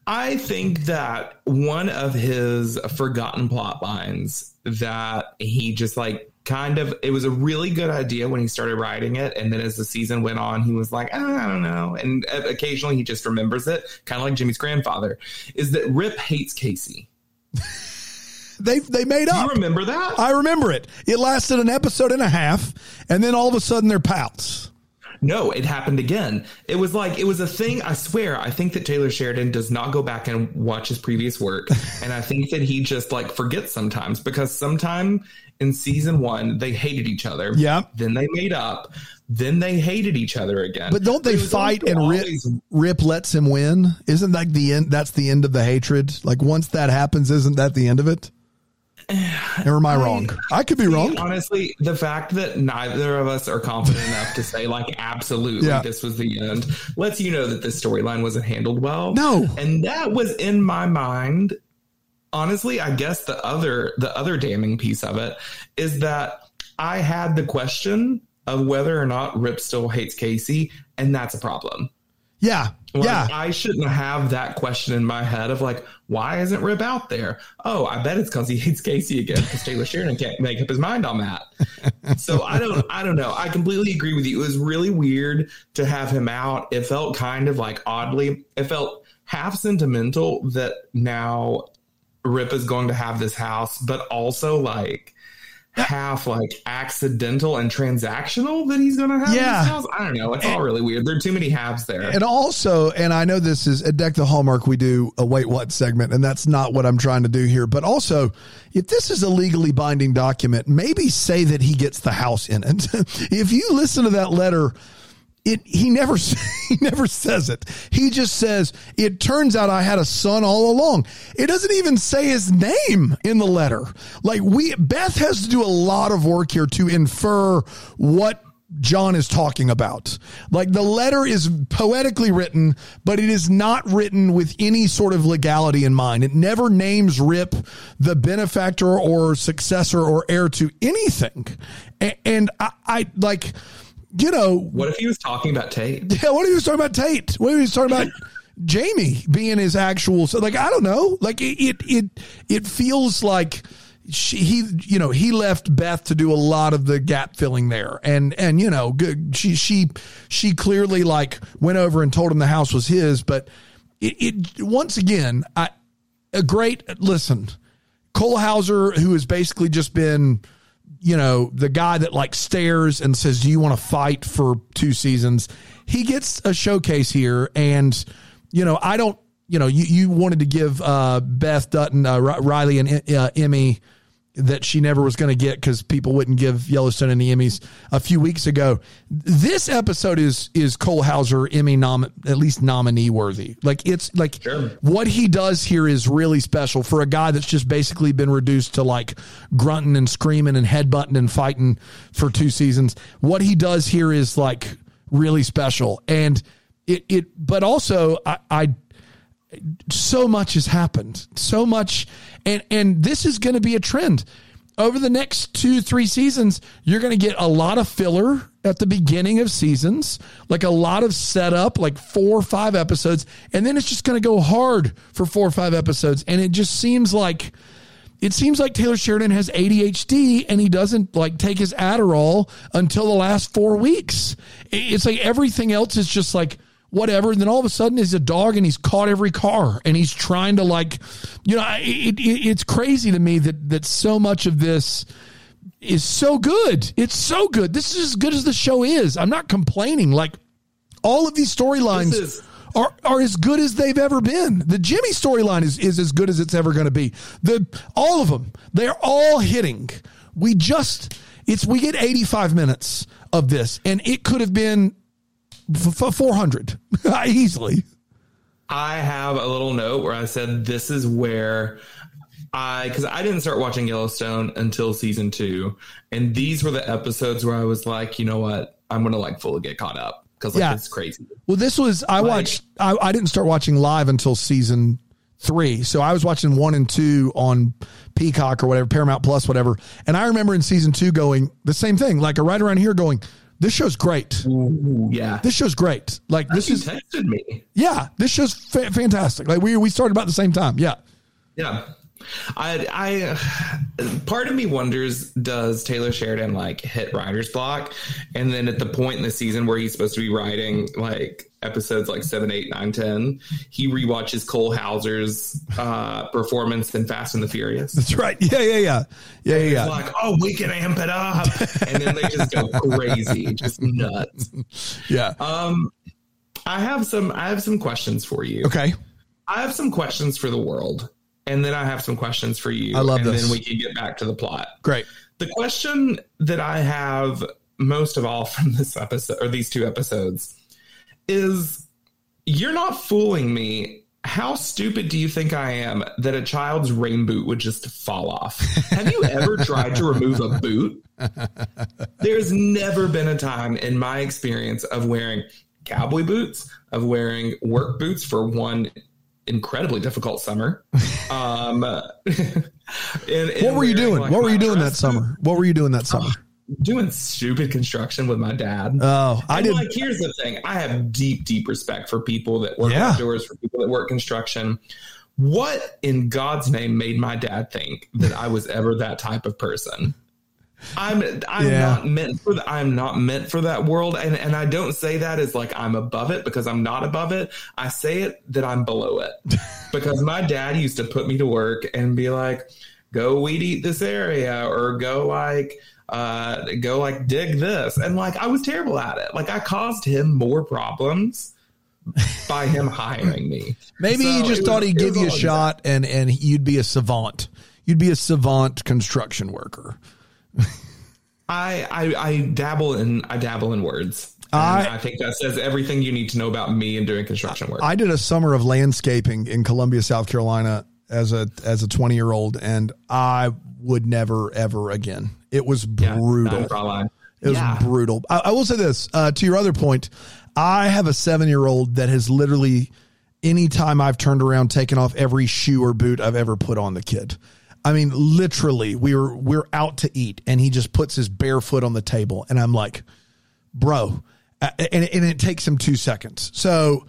[SPEAKER 2] I think that one of his forgotten plot lines that he just like kind of it was a really good idea when he started writing it and then as the season went on he was like oh, i don't know and uh, occasionally he just remembers it kind of like jimmy's grandfather is that rip hates casey <laughs>
[SPEAKER 3] they they made up.
[SPEAKER 2] You remember that?
[SPEAKER 3] I remember it. It lasted an episode and a half, and then all of a sudden they're pals.
[SPEAKER 2] No, it happened again. It was like it was a thing. I swear. I think that Taylor Sheridan does not go back and watch his previous work, <laughs> and I think that he just like forgets sometimes because sometime in season one they hated each other.
[SPEAKER 3] Yeah.
[SPEAKER 2] Then they made up. Then they hated each other again.
[SPEAKER 3] But don't they fight and Rip. Rip lets him win? Isn't that the end? That's the end of the hatred. Like once that happens, isn't that the end of it? Or am I, wrong? I could be wrong.
[SPEAKER 2] Honestly, the fact that neither of us are confident enough to say like absolutely yeah. this was the end lets you know that this storyline wasn't handled well.
[SPEAKER 3] No.
[SPEAKER 2] And that was in my mind. Honestly, I guess the other the other damning piece of it is that I had the question of whether or not Rip still hates Casey, and that's a problem.
[SPEAKER 3] Yeah.
[SPEAKER 2] Like,
[SPEAKER 3] yeah.
[SPEAKER 2] I shouldn't have that question in my head of like, why isn't Rip out there? Oh, I bet it's because he hates Casey again because Taylor Sheridan can't make up his mind on that. <laughs> so I don't, I don't know. I completely agree with you. It was really weird to have him out. It felt kind of like oddly, it felt half sentimental that now Rip is going to have this house, but also like half like accidental and transactional that he's to have
[SPEAKER 3] Yeah.
[SPEAKER 2] I don't know. It's all really weird. There are too many halves there.
[SPEAKER 3] And also, and I know this is at Deck the Hallmark, we do a wait what segment, and that's not what I'm trying to do here. But also, if this is a legally binding document, maybe say that he gets the house in it. <laughs> if you listen to that letter, it he never <laughs> he never says it. He just says, "It turns out I had a son all along." It doesn't even say his name in the letter. Like we Beth has to do a lot of work here to infer what John is talking about. Like the letter is poetically written, but it is not written with any sort of legality in mind. It never names Rip the benefactor or successor or heir to anything. A- And I, I like, you know,
[SPEAKER 2] what if he was talking about Tate?
[SPEAKER 3] yeah, what if he was talking about Tate? What if he was talking about Jamie being his actual? So, like, I don't know. Like, it it it, it feels like she, he, you know, he left Beth to do a lot of the gap filling there, and and you know, good. She she she clearly like went over and told him the house was his, but it, it once again, I a great listen. Cole Hauser, who has basically just been you know, the guy that like stares and says, "Do you want to fight for two seasons?" He gets a showcase here, and you know, I don't. You know, you, you wanted to give uh, Beth Dutton, uh, Ri- Reilly, and uh, Emmy that she never was going to get because people wouldn't give Yellowstone any Emmys a few weeks ago. This episode is is Cole Hauser Emmy nom at least nominee worthy. Like it's like
[SPEAKER 2] Sure.
[SPEAKER 3] what he does here is really special for a guy that's just basically been reduced to like grunting and screaming and headbutting and fighting for two seasons. What he does here is like really special. And it, it but also I, I so much has happened. So much and and this is going to be a trend. Over the next 2-3 seasons, you're going to get a lot of filler at the beginning of seasons, like a lot of setup, like 4 or 5 episodes, and then it's just going to go hard for 4 or 5 episodes and it just seems like it seems like Taylor Sheridan has ADHD and he doesn't like take his Adderall until the last four weeks. It's like everything else is just like whatever. And then all of a sudden he's a dog and he's caught every car and he's trying to like, you know, it, it, it's crazy to me that, that so much of this is so good. It's so good. This is as good as the show is. I'm not complaining. Like all of these storylines
[SPEAKER 2] is-
[SPEAKER 3] are are as good as they've ever been. The Jimmy storyline is is as good as it's ever going to be. The all of them, they're all hitting. We just it's we get 85 minutes of this and it could have been f- f- 400 <laughs> easily.
[SPEAKER 2] I have a little note where I said this is where I because I didn't start watching Yellowstone until season two, and these were the episodes where I was like, you know what, I'm gonna like fully get caught up because like
[SPEAKER 3] Yeah.
[SPEAKER 2] it's crazy.
[SPEAKER 3] Well, this was I watched. I, I didn't start watching live until season three, so I was watching one and two on Peacock or whatever, Paramount Plus, whatever. And I remember in season two going the same thing, like right around here, going, "This show's great. Mm-hmm.
[SPEAKER 2] Yeah,
[SPEAKER 3] This show's great. Like this is
[SPEAKER 2] texted me.
[SPEAKER 3] yeah, this show's fa- fantastic. Like we we started about the same time. Yeah,
[SPEAKER 2] Yeah. I, I, part of me wonders, does Taylor Sheridan like hit writer's block? And then at the point in the season where he's supposed to be writing like episodes like seven, eight, nine, 10, he rewatches Cole Hauser's uh, performance in Fast and the Furious.
[SPEAKER 3] that's right. Yeah, yeah, yeah, yeah, yeah. Yeah.
[SPEAKER 2] like, oh, we can amp it up. <laughs> And then they just go crazy, just nuts.
[SPEAKER 3] yeah.
[SPEAKER 2] Um, I have some, I have some questions for you.
[SPEAKER 3] okay.
[SPEAKER 2] I have some questions for the world. And then I have some questions for you.
[SPEAKER 3] I love
[SPEAKER 2] and
[SPEAKER 3] this.
[SPEAKER 2] then we can get back to the plot.
[SPEAKER 3] Great.
[SPEAKER 2] The question that I have most of all from this episode or these two episodes is you're not fooling me. How stupid do you think I am that a child's rain boot would just fall off? Have you ever tried to remove a boot? There's never been a time in my experience of wearing cowboy boots, of wearing work boots for one incredibly difficult summer. Um, <laughs> and- and
[SPEAKER 3] What were you doing?
[SPEAKER 2] like,
[SPEAKER 3] what were you doing that summer? What were you doing that summer?
[SPEAKER 2] Doing stupid construction with my dad.
[SPEAKER 3] Oh, I did.
[SPEAKER 2] like, here's the thing: I have deep, deep respect for people that work
[SPEAKER 3] Yeah.
[SPEAKER 2] outdoors, for people that work construction. What in God's name made my dad think that I was ever that type of person? I'm I'm
[SPEAKER 3] Yeah.
[SPEAKER 2] not meant for the, I'm not meant for that world and and I don't say that as like I'm above it because I'm not above it. I say it that I'm below it. <laughs> because my dad used to put me to work and be like go weed eat this area or go like uh go like dig this and like I was terrible at it. Like I caused him more problems by him hiring me. <laughs>
[SPEAKER 3] Maybe
[SPEAKER 2] So
[SPEAKER 3] he just thought
[SPEAKER 2] was-
[SPEAKER 3] he'd give you a shot and and you'd be a savant. You'd be a savant construction worker.
[SPEAKER 2] I, I I dabble in I dabble in words.
[SPEAKER 3] I-
[SPEAKER 2] I, think that says everything you need to know about me and doing construction work.
[SPEAKER 3] I did a summer of landscaping in Columbia, South Carolina as a as a 20 year old and I would never ever again. It was brutal.
[SPEAKER 2] not a draw line.
[SPEAKER 3] It was
[SPEAKER 2] Yeah.
[SPEAKER 3] brutal. I, I will say this uh, to your other point. I have a seven year old that has literally, anytime I've turned around, taken off every shoe or boot I've ever put on the kid. I mean, literally, we were we're out to eat, and he just puts his bare foot on the table, and I'm like, bro, uh, and, and it takes him two seconds. So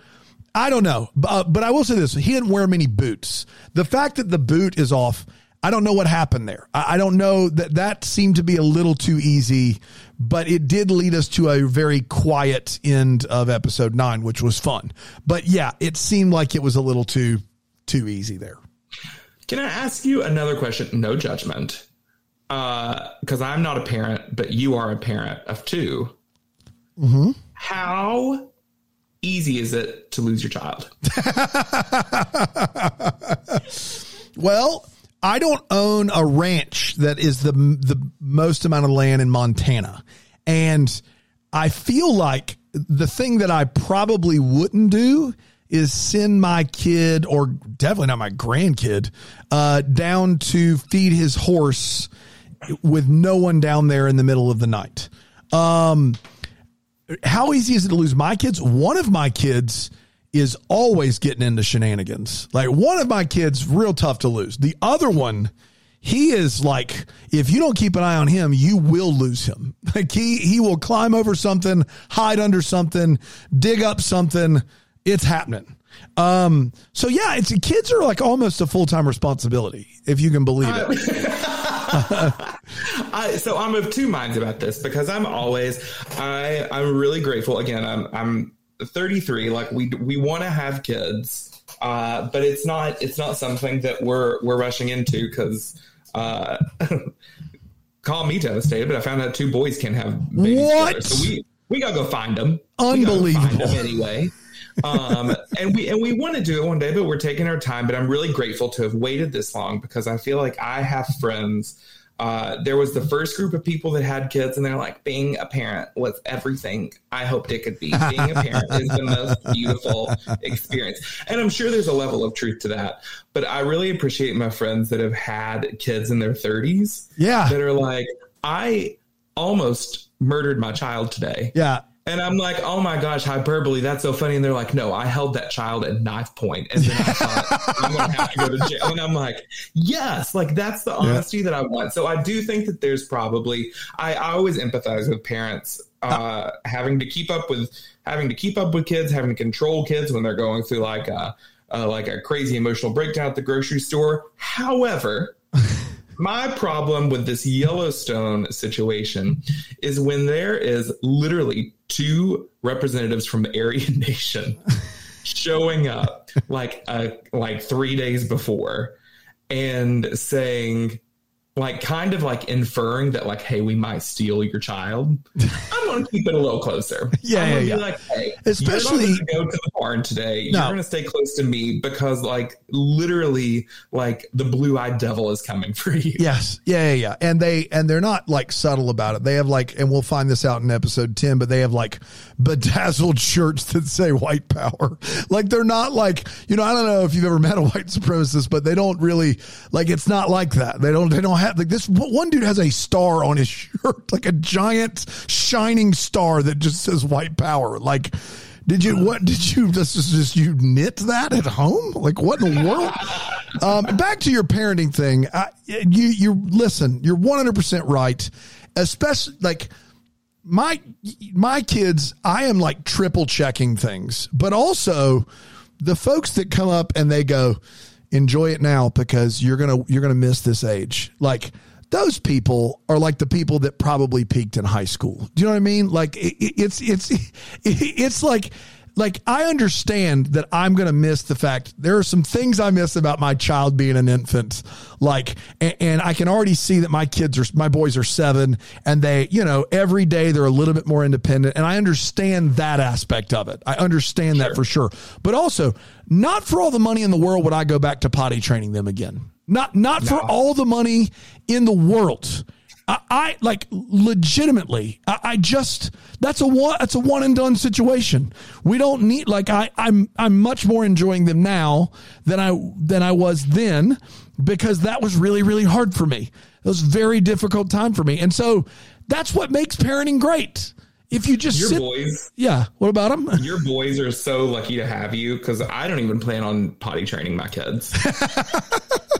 [SPEAKER 3] I don't know, but, uh, but I will say this: he didn't wear many boots. The fact that the boot is off, I don't know what happened there. I, I don't know that that seemed to be a little too easy, but it did lead us to a very quiet end of episode nine, which was fun. But yeah, it seemed like it was a little too too easy there.
[SPEAKER 2] Can I ask you another question? No judgment. Because I'm not a parent, but you are a parent of 2
[SPEAKER 3] Mm-hmm.
[SPEAKER 2] How easy is it to lose your child? <laughs>
[SPEAKER 3] Well, I don't own a ranch that is the the most amount of land in Montana. And I feel like the thing that I probably wouldn't do is send my kid or definitely not my grandkid uh, down to feed his horse with no one down there in the middle of the night. Um, how easy is it to lose my kids? One of my kids is always getting into shenanigans. Like one of my kids, real tough to lose. The other one, he is like, if you don't keep an eye on him, you will lose him. <laughs> Like he he will climb over something, hide under something, dig up something. It's happening. Um, so yeah, it's kids are like almost a full time responsibility, if you can believe it. <laughs>
[SPEAKER 2] I, so I'm of two minds about this because I'm always I I'm really grateful. Again, I'm I'm 33. Like we we want to have kids, uh, but it's not it's not something that we're we're rushing into because. Uh, <laughs> call me devastated, but I found out two boys can have babies
[SPEAKER 3] What?
[SPEAKER 2] together. So we we gotta go find them.
[SPEAKER 3] Unbelievable.
[SPEAKER 2] We gotta go find them anyway. um, <laughs> and we and we want to do it one day, but we're taking our time. But I'm really grateful to have waited this long because I feel like I have friends. Uh, there was the first group of people that had kids, and they're like, being a parent was everything I hoped it could be. Being a parent is the most beautiful experience. And I'm sure there's a level of truth to that. But I really appreciate my friends that have had kids in their 30s
[SPEAKER 3] Yeah.
[SPEAKER 2] that are like, I almost murdered my child today.
[SPEAKER 3] Yeah.
[SPEAKER 2] And I'm like, oh my gosh, hyperbole. That's so funny. And they're like, no, I held that child at knife point, And then I thought, I'm going to have to go to jail. <laughs> And I'm like, yes, like that's the honesty that I want. So I do think that there's probably, I, I always empathize with parents uh, having to keep up with, having to keep up with kids, having to control kids when they're going through like a, uh, like a crazy emotional breakdown at the grocery store. However, my problem with this Yellowstone situation is when there is literally two representatives from the Aryan <laughs> Nation showing up like uh, like three days before and saying like kind of like inferring that like hey we might steal your child <laughs> i'm gonna keep it a little closer
[SPEAKER 3] Yeah, yeah,
[SPEAKER 2] be
[SPEAKER 3] yeah.
[SPEAKER 2] like hey
[SPEAKER 3] Especially-
[SPEAKER 2] go to the barn today
[SPEAKER 3] No.
[SPEAKER 2] you're gonna stay close to me because like literally like the blue-eyed devil is coming for you
[SPEAKER 3] Yes. Yeah, yeah, yeah. And they and they're not like subtle about it. They have like and we'll find this out in episode 10, but they have like bedazzled shirts that say white power. Like they're not like, you know, I don't know if you've ever met a white supremacist, but they don't really like it's not like that. They don't they don't have like this one dude has a star on his <laughs> shirt, like a giant shining star that just says white power. Like did you what did you just just you knit that at home? Like what in the world? <laughs> Um, back to your parenting thing. I, you you listen. You're 100 percent right. Especially like my my kids. I am like triple checking things, but also the folks that come up and they go, enjoy it now because you're gonna you're gonna miss this age. Like those people are like the people that probably peaked in high school. Do you know what I mean? Like it, it's it's <laughs> it's like like I understand that I'm going to miss the fact there are some things I miss about my child being an infant. Like, and, and, I can already see that my kids are, my boys are seven and they, you know, every day they're a little bit more independent. And I understand that aspect of it. I understand sure. that for sure. But also, not for all the money in the world would I go back to potty training them again. Not, not no. for all the money in the world. I, I like legitimately. I, I, just that's a one that's a one and done situation. We don't need like I I'm I'm much more enjoying them now than I than I was then because that was really really hard for me. It was a very difficult time for me, and so that's what makes parenting great. If you just
[SPEAKER 2] your
[SPEAKER 3] sit,
[SPEAKER 2] boys,
[SPEAKER 3] yeah. What about them? <laughs>
[SPEAKER 2] Your boys are so lucky to have you because I don't even plan on potty training my kids. <laughs>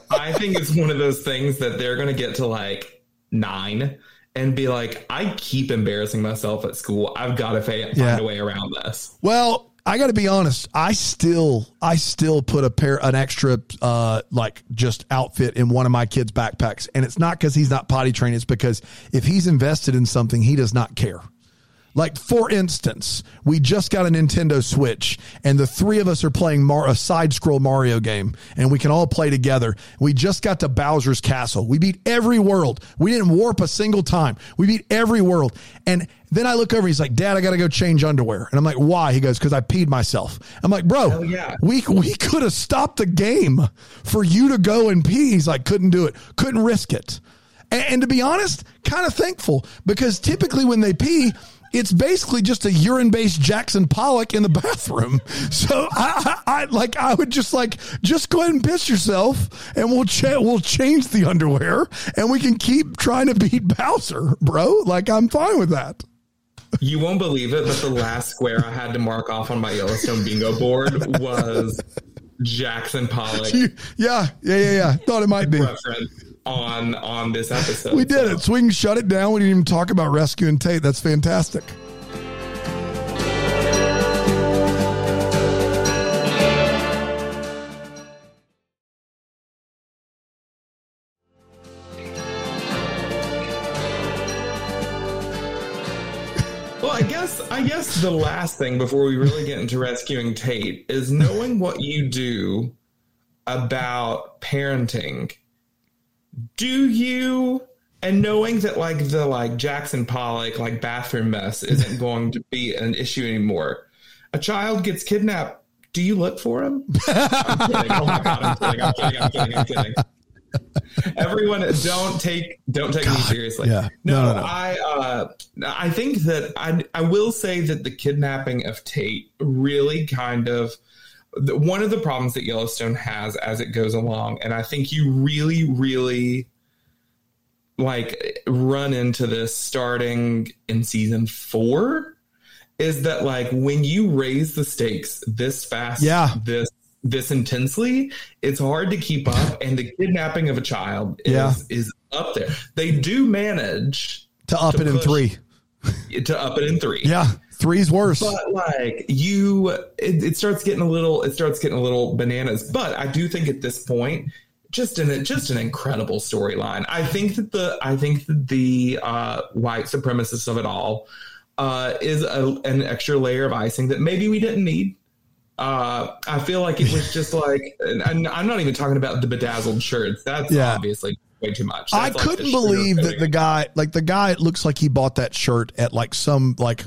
[SPEAKER 2] I think it's one of those things that they're going to get to like nine and be like, I keep embarrassing myself at school. I've got to find yeah. a way around this.
[SPEAKER 3] Well, I got to be honest. I still, I still put a pair, an extra, uh, like just outfit in one of my kids' backpacks, and it's not because he's not potty trained. It's because if he's invested in something, he does not care. Like, for instance, we just got a Nintendo Switch and the three of us are playing Mar- a side scroll Mario game and we can all play together. We just got to Bowser's Castle. We beat every world. We didn't warp a single time. We beat every world. And then I look over, he's like, Dad, I got to go change underwear. And I'm like, why? He goes, because I peed myself. I'm like, bro, yeah. we, we could have stopped the game for you to go and pee. He's like, couldn't do it, couldn't risk it. And, and to be honest, kind of thankful because typically when they pee, it's basically just a urine based Jackson Pollock in the bathroom. <laughs> So I, I, I, like I would just like just go ahead and piss yourself, and we'll cha- we'll change the underwear, and we can keep trying to beat Bowser, bro. Like I'm fine with that.
[SPEAKER 2] You won't believe it, but the last square I had to mark off on my Yellowstone bingo board was Jackson Pollock. <laughs>
[SPEAKER 3] Yeah, yeah, yeah, yeah. Thought it might be. Reference
[SPEAKER 2] on on this episode.
[SPEAKER 3] We did so. it. Swing shut it down. We didn't even talk about rescuing Tate. That's fantastic.
[SPEAKER 2] Well, I guess I guess the last thing before we really get into rescuing Tate is knowing what you do about parenting do you and knowing that like the like Jackson Pollock like bathroom mess isn't going to be an issue anymore. A child gets kidnapped. Do you look for him? I'm kidding. Oh my god, I'm kidding. I'm kidding. I'm kidding. I'm kidding. Everyone, don't take don't take god, me seriously.
[SPEAKER 3] Yeah.
[SPEAKER 2] No, no, no, no. I uh, I think that I I will say that the kidnapping of Tate really kind of one of the problems that Yellowstone has as it goes along, and I think you really, really like run into this starting in season four, is that like when you raise the stakes this fast,
[SPEAKER 3] yeah,
[SPEAKER 2] this this intensely, it's hard to keep up, <laughs> and the kidnapping of a child is yeah. is up there. They do manage
[SPEAKER 3] to up to it in three.
[SPEAKER 2] To up it in three.
[SPEAKER 3] Yeah. Three's worse.
[SPEAKER 2] But like you, it, it, starts getting a little, it starts getting a little bananas. But I do think at this point, just an just an incredible storyline. I think that the I think that the uh, white supremacist of it all uh, is a, an extra layer of icing that maybe we didn't need. Uh, I feel like it was just like, and I'm not even talking about the bedazzled shirts. That's yeah. obviously way too much.
[SPEAKER 3] That's I like couldn't believe that the guy, like the guy, looks like he bought that shirt at like some like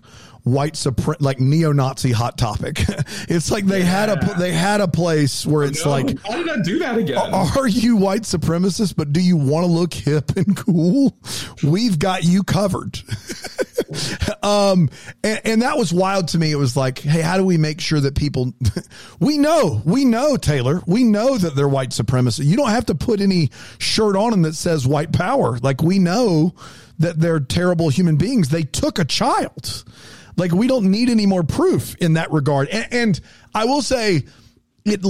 [SPEAKER 3] white supre- like neo-Nazi hot topic. <laughs> it's like they yeah. had a they had a place where it's like
[SPEAKER 2] why did I do that again?
[SPEAKER 3] Are you white supremacist but do you want to look hip and cool? We've got you covered. <laughs> um and, and that was wild to me. It was like, hey, how do we make sure that people <laughs> we know, we know Taylor, we know that they're white supremacists. You don't have to put any shirt on them that says white power. Like we know that they're terrible human beings. They took a child. Like we don't need any more proof in that regard. And, and I will say it,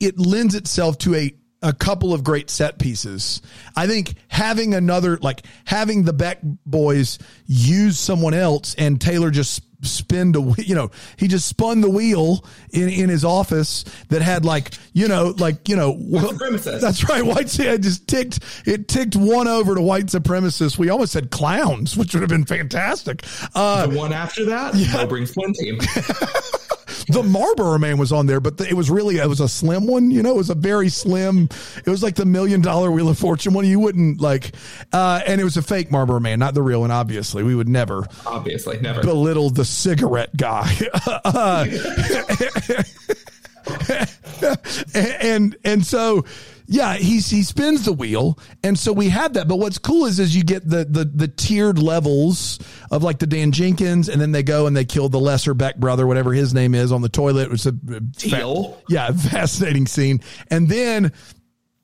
[SPEAKER 3] it lends itself to a a couple of great set pieces. I think having another, like having the Beck boys use someone else and Taylor just spin the, you know, he just spun the wheel in, in his office that had like, you know, like, you know,
[SPEAKER 2] White supremacists.
[SPEAKER 3] that's right. White, I just ticked, it ticked one over to white supremacists. We almost said clowns, which would have been fantastic. Uh,
[SPEAKER 2] the one after that, yeah. brings Flynn team. <laughs>
[SPEAKER 3] the Marlboro Man was on there, but the, it was really it was a slim one. You know, it was a very slim. It was like the million dollar Wheel of Fortune one. You wouldn't like, uh, and it was a fake Marlboro Man, not the real one. Obviously, we would never,
[SPEAKER 2] obviously, never
[SPEAKER 3] belittle the cigarette guy. uh, <laughs> <laughs> and and so yeah, he's he spins the wheel, and so we had that. But what's cool is is you get the the the tiered levels of like the Dan Jenkins, and then they go and they kill the lesser Beck brother, whatever his name is, on the toilet. It was a uh,
[SPEAKER 2] Teal.
[SPEAKER 3] yeah, <laughs> fascinating scene. And then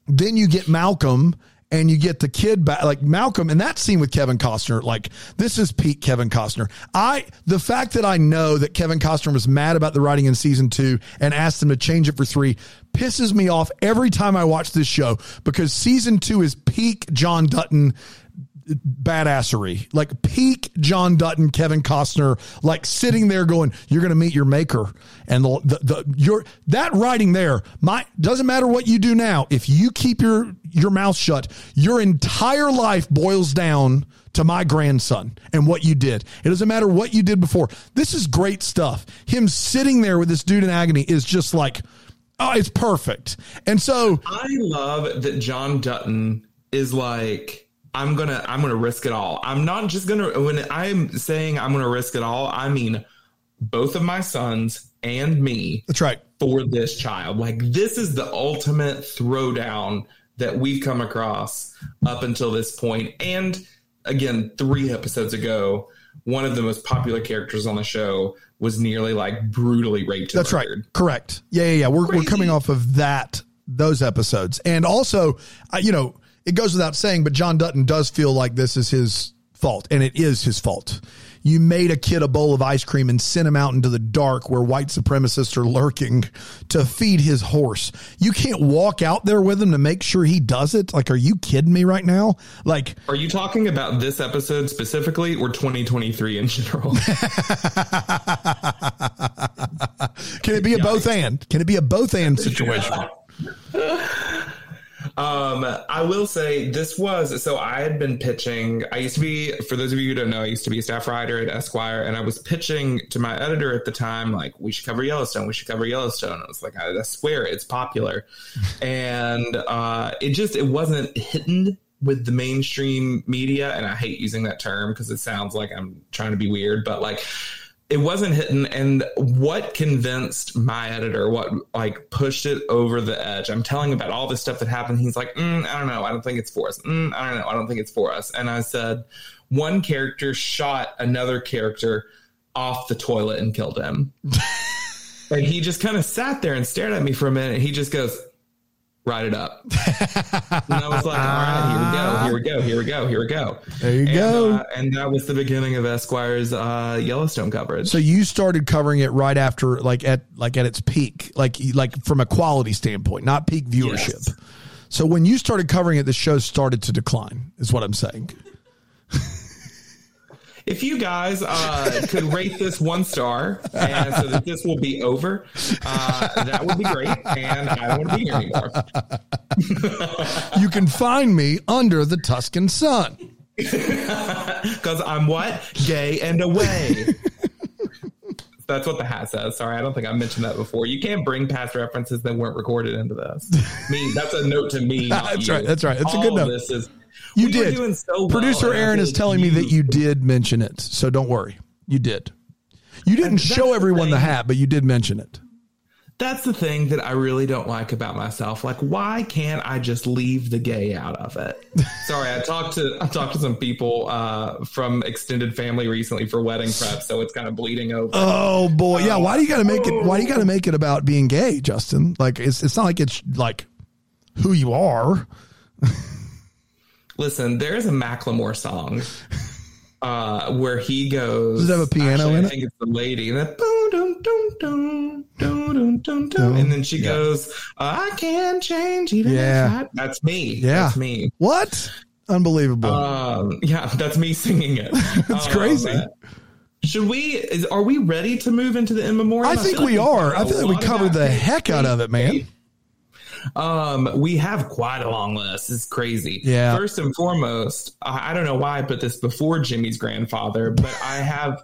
[SPEAKER 3] then you get Malcolm and you get the kid back like Malcolm and that scene with Kevin Costner like this is peak Kevin Costner. I the fact that I know that Kevin Costner was mad about the writing in season 2 and asked him to change it for 3 pisses me off every time I watch this show because season 2 is peak John Dutton badassery, like peak John Dutton, Kevin Costner, like sitting there going, "You're going to meet your maker," and the, the the your that writing there, my doesn't matter what you do now. If you keep your your mouth shut, your entire life boils down to my grandson and what you did. It doesn't matter what you did before. This is great stuff. Him sitting there with this dude in agony is just like, oh, it's perfect. And so
[SPEAKER 2] I love that John Dutton is like I'm gonna I'm gonna risk it all. I'm not just gonna when I'm saying I'm gonna risk it all, I mean both of my sons and me.
[SPEAKER 3] That's right.
[SPEAKER 2] For this child. Like this is the ultimate throwdown that we've come across up until this point. And again, three episodes ago, one of the most popular characters on the show was nearly like brutally raped.
[SPEAKER 3] That's right. Correct. Yeah, yeah, yeah. We're, we're coming off of that those episodes, and also, uh, you know it goes without saying, but John Dutton does feel like this is his fault, and it is his fault. You made a kid a bowl of ice cream and sent him out into the dark where white supremacists are lurking to feed his horse. You can't walk out there with him to make sure he does it. Like, are you kidding me right now? Like,
[SPEAKER 2] are you talking about this episode specifically or 2023 in general? <laughs>
[SPEAKER 3] Can it be a both and? Can it be a both and situation? <laughs>
[SPEAKER 2] Um, I will say this was so I had been pitching. I used to be, for those of you who don't know, I used to be a staff writer at Esquire, and I was pitching to my editor at the time, like, we should cover Yellowstone, we should cover Yellowstone. I was like, I, I swear it's popular. <laughs> and uh, it just, it wasn't hitting with the mainstream media. And I hate using that term because it sounds like I'm trying to be weird, but like, it wasn't hitting and what convinced my editor what like pushed it over the edge? I'm telling about all this stuff that happened. He's like mm, i don't know. I don't think it's for us. Mm, i don't know. I don't think it's for us. And i said one character shot another character off the toilet and killed him. <laughs> And he just kind of sat there and stared at me for a minute. He just goes write it up. <laughs> and I was like, all right, here we go, here we go, here we go, here we go.
[SPEAKER 3] There you
[SPEAKER 2] and,
[SPEAKER 3] go.
[SPEAKER 2] Uh, and that was the beginning of Esquire's uh, Yellowstone coverage.
[SPEAKER 3] So you started covering it right after, like at like at its peak, like like from a quality standpoint, not peak viewership. Yes. So when you started covering it, the show started to decline. Is what I'm saying <laughs>
[SPEAKER 2] if you guys uh, could rate this one star and so that this will be over, uh, that would be great. And I don't want to be here anymore. <laughs>
[SPEAKER 3] you can find me under the Tuscan sun. <laughs>
[SPEAKER 2] Because I'm what? Gay and away. That's what the hat says. Sorry, I don't think I mentioned that before. You can't bring past references that weren't recorded into this. me, that's a note to me. <laughs>
[SPEAKER 3] that's
[SPEAKER 2] you.
[SPEAKER 3] right. That's right. That's All a good note. This is you we did. So Producer well, Aaron is telling you. me that you did mention it, so don't worry. You did. You didn't show everyone the, the hat, but you did mention it.
[SPEAKER 2] That's the thing that I really don't like about myself. Like, why can't I just leave the gay out of it? <laughs> Sorry, I talked to I talked to some people uh, from extended family recently for wedding prep, so it's kind of bleeding over.
[SPEAKER 3] Oh boy, yeah. Why do you got to make it? Why do you got to make it about being gay, Justin? Like, it's it's not like it's like who you are. <laughs>
[SPEAKER 2] Listen, there's a Macklemore song uh, where he goes.
[SPEAKER 3] Does it have a piano actually, in
[SPEAKER 2] it? I think it's the lady. And boom, dun, dun, dun, dun, dun, dun. and then she
[SPEAKER 3] Yeah.
[SPEAKER 2] goes, "I can't change even
[SPEAKER 3] Yeah.
[SPEAKER 2] if I-" That's me.
[SPEAKER 3] Yeah.
[SPEAKER 2] That's me.
[SPEAKER 3] What? Unbelievable.
[SPEAKER 2] Um, yeah, that's me singing it. <laughs>
[SPEAKER 3] That's crazy.
[SPEAKER 2] Should we? Is are we ready to move into the in memoriam?
[SPEAKER 3] I think
[SPEAKER 2] feel
[SPEAKER 3] we
[SPEAKER 2] like
[SPEAKER 3] are. I feel like we
[SPEAKER 2] got a lot
[SPEAKER 3] covered the heck out of it, man.
[SPEAKER 2] Um, we have quite a long list. It's crazy.
[SPEAKER 3] Yeah.
[SPEAKER 2] First and foremost, I, I don't know why I put this before Jimmy's grandfather, but I have